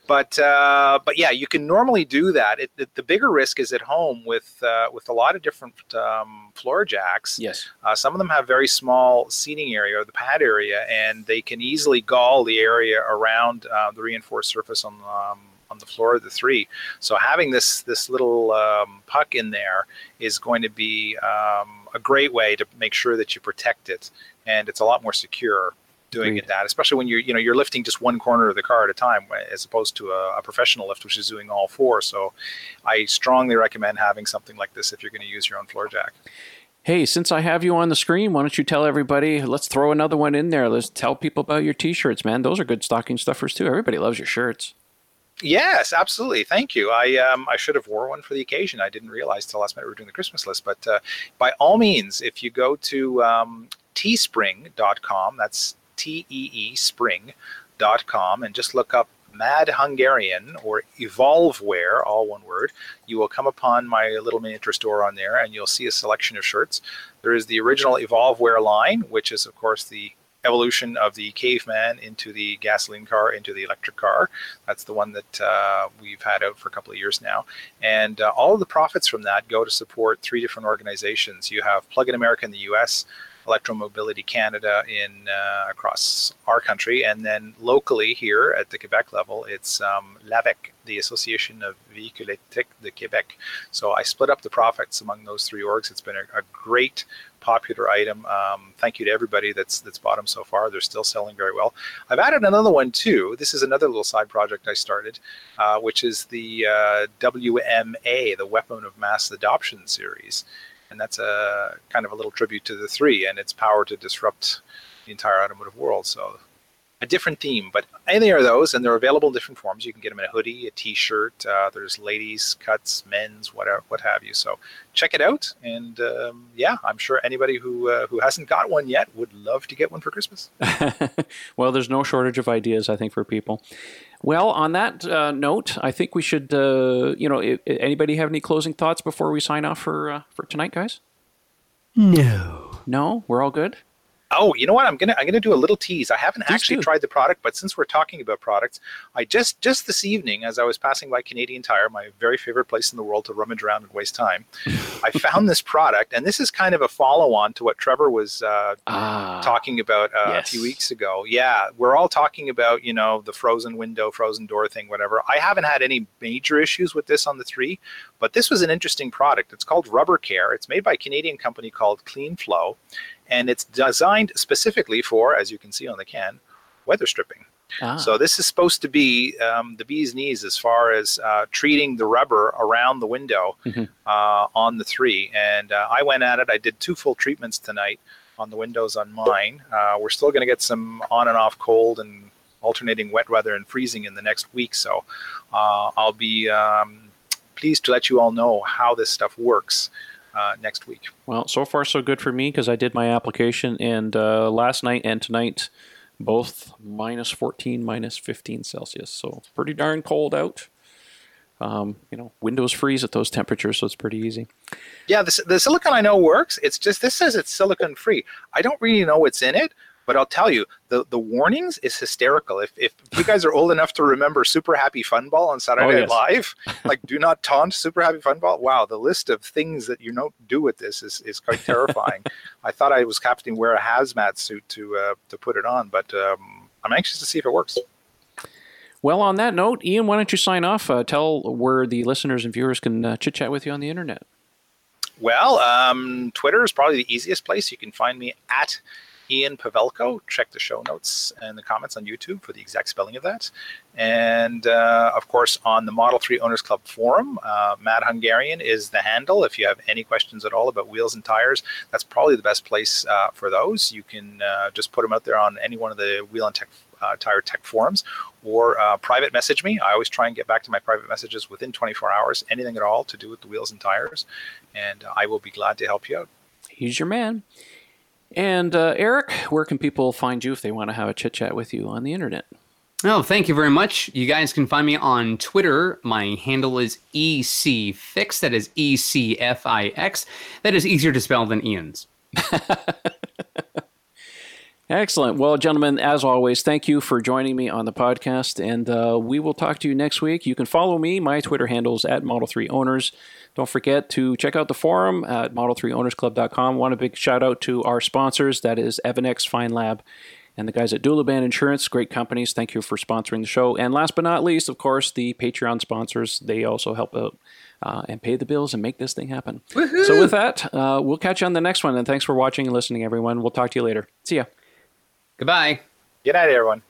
but uh, but yeah, you can normally do that. It, the, the, bigger risk is at home with uh, with a lot of different um, floor jacks. Yes, uh, some of them have very small seating area or the pad area, and they can easily gall the area around uh, the reinforced surface on um, on the floor of the three. So having this this little um, puck in there is going to be um, a great way to make sure that you protect it, and it's a lot more secure doing Agreed. it that, especially when you're you know you're lifting just one corner of the car at a time, as opposed to a, a, professional lift which is doing all four. So, I strongly recommend having something like this if you're going to use your own floor jack. Hey, since I have you on the screen, why don't you tell everybody? Let's throw another one in there. Let's tell people about your T-shirts, man. Those are good stocking stuffers too. Everybody loves your shirts. Yes, absolutely. Thank you. I um, I should have wore one for the occasion. I didn't realize till last minute we were doing the Christmas list. But uh, by all means, if you go to um, teespring.com, that's T E E spring.com, and just look up Mad Hungarian or Evolve Wear, all one word, you will come upon my little miniature store on there and you'll see a selection of shirts. There is the original Evolve Wear line, which is, of course, the evolution of the caveman into the gasoline car into the electric car. That's the one that uh, we've had out for a couple of years now. And uh, all of the profits from that go to support three different organizations. You have Plug in America in the US, Electromobility Canada in uh, across our country, and then locally here at the Quebec level, it's um, l'AVEQ, the Association of Véhicules Électriques de Québec. So I split up the profits among those three orgs. It's been a, a great popular item. Um, thank you to everybody that's that's bought them so far. They're still selling very well. I've added another one too. This is another little side project I started, uh, which is the uh, WMA, the Weapon of Mass Adoption series and that's a kind of a little tribute to the three and its power to disrupt the entire automotive world. So a different theme, but any of those, and they're available in different forms. You can get them in a hoodie, a T-shirt. Uh, there's ladies cuts, men's, whatever, what have you. So check it out, and um, yeah, I'm sure anybody who uh, who hasn't got one yet would love to get one for Christmas. <laughs> well, there's no shortage of ideas, I think, for people. Well, on that uh, note, I think we should, uh, you know, anybody have any closing thoughts before we sign off for uh, for tonight, guys? No. No, we're all good. Oh, you know what? I'm gonna I'm gonna do a little tease. I haven't Please actually do. tried the product, but since we're talking about products, I just just this evening, as I was passing by Canadian Tire, my very favorite place in the world to rummage around and waste time, I <laughs> found this product, and this is kind of a follow-on to what Trevor was uh, ah, talking about uh, yes. a few weeks ago. Yeah, we're all talking about you know the frozen window, frozen door thing, whatever. I haven't had any major issues with this on the three, but this was an interesting product. It's called Rubber Care. It's made by a Canadian company called Clean Flow and it's designed specifically for, as you can see on the can, weather stripping. Ah. So this is supposed to be um, the bee's knees as far as uh, treating the rubber around the window mm-hmm. uh, on the three. And uh, I went at it. I did two full treatments tonight on the windows on mine. Uh, we're still going to get some on and off cold and alternating wet weather and freezing in the next week. So uh, I'll be um, pleased to let you all know how this stuff works uh, next week. Well, so far so good for me because I did my application, and uh, last night and tonight, both minus 14, minus 15 Celsius. So pretty darn cold out. Um, you know, windows freeze at those temperatures, so it's pretty easy. Yeah, the, the silicon I know works. It's just this says it's silicon free. I don't really know what's in it, but I'll tell you, the, the warnings is hysterical. If, if you guys are old enough to remember Super Happy Fun Ball on Saturday oh, Night yes. Live, <laughs> like do not taunt Super Happy Fun Ball. Wow, the list of things that you don't do with this is, is quite terrifying. <laughs> I thought I was captain wear a hazmat suit to uh, to put it on, but um, I'm anxious to see if it works. Well, on that note, Ian, why don't you sign off? Uh, tell where the listeners and viewers can uh, chit chat with you on the internet. Well, um, Twitter is probably the easiest place. You can find me at Ian Pavelko. Check the show notes and the comments on YouTube for the exact spelling of that. And uh, of course, on the Model 3 Owners Club forum, uh, Mad Hungarian is the handle. If you have any questions at all about wheels and tires, that's probably the best place uh, for those. You can uh, just put them out there on any one of the Wheel and Tech uh, tire tech forums or uh, private message me. I always try and get back to my private messages within 24 hours, anything at all to do with the wheels and tires, and I will be glad to help you out. He's your man. And uh, Eric, where can people find you if they want to have a chit chat with you on the internet? Oh, thank you very much. You guys can find me on Twitter. My handle is ECFix. That is E C F I X. That is easier to spell than Ian's. <laughs> Excellent. Well, gentlemen, as always, thank you for joining me on the podcast, and uh, we will talk to you next week. You can follow me. My Twitter handles at Model 3 Owners. Don't forget to check out the forum at model3ownersclub.com. Want a big shout out to our sponsors. That is Evannex Fine Lab and the guys at Doulaban Insurance. Great companies. Thank you for sponsoring the show. And last but not least, of course, the Patreon sponsors. They also help out uh, and pay the bills and make this thing happen. Woo-hoo! So with that, uh, we'll catch you on the next one. And thanks for watching and listening, everyone. We'll talk to you later. See ya. Goodbye. Good night, everyone.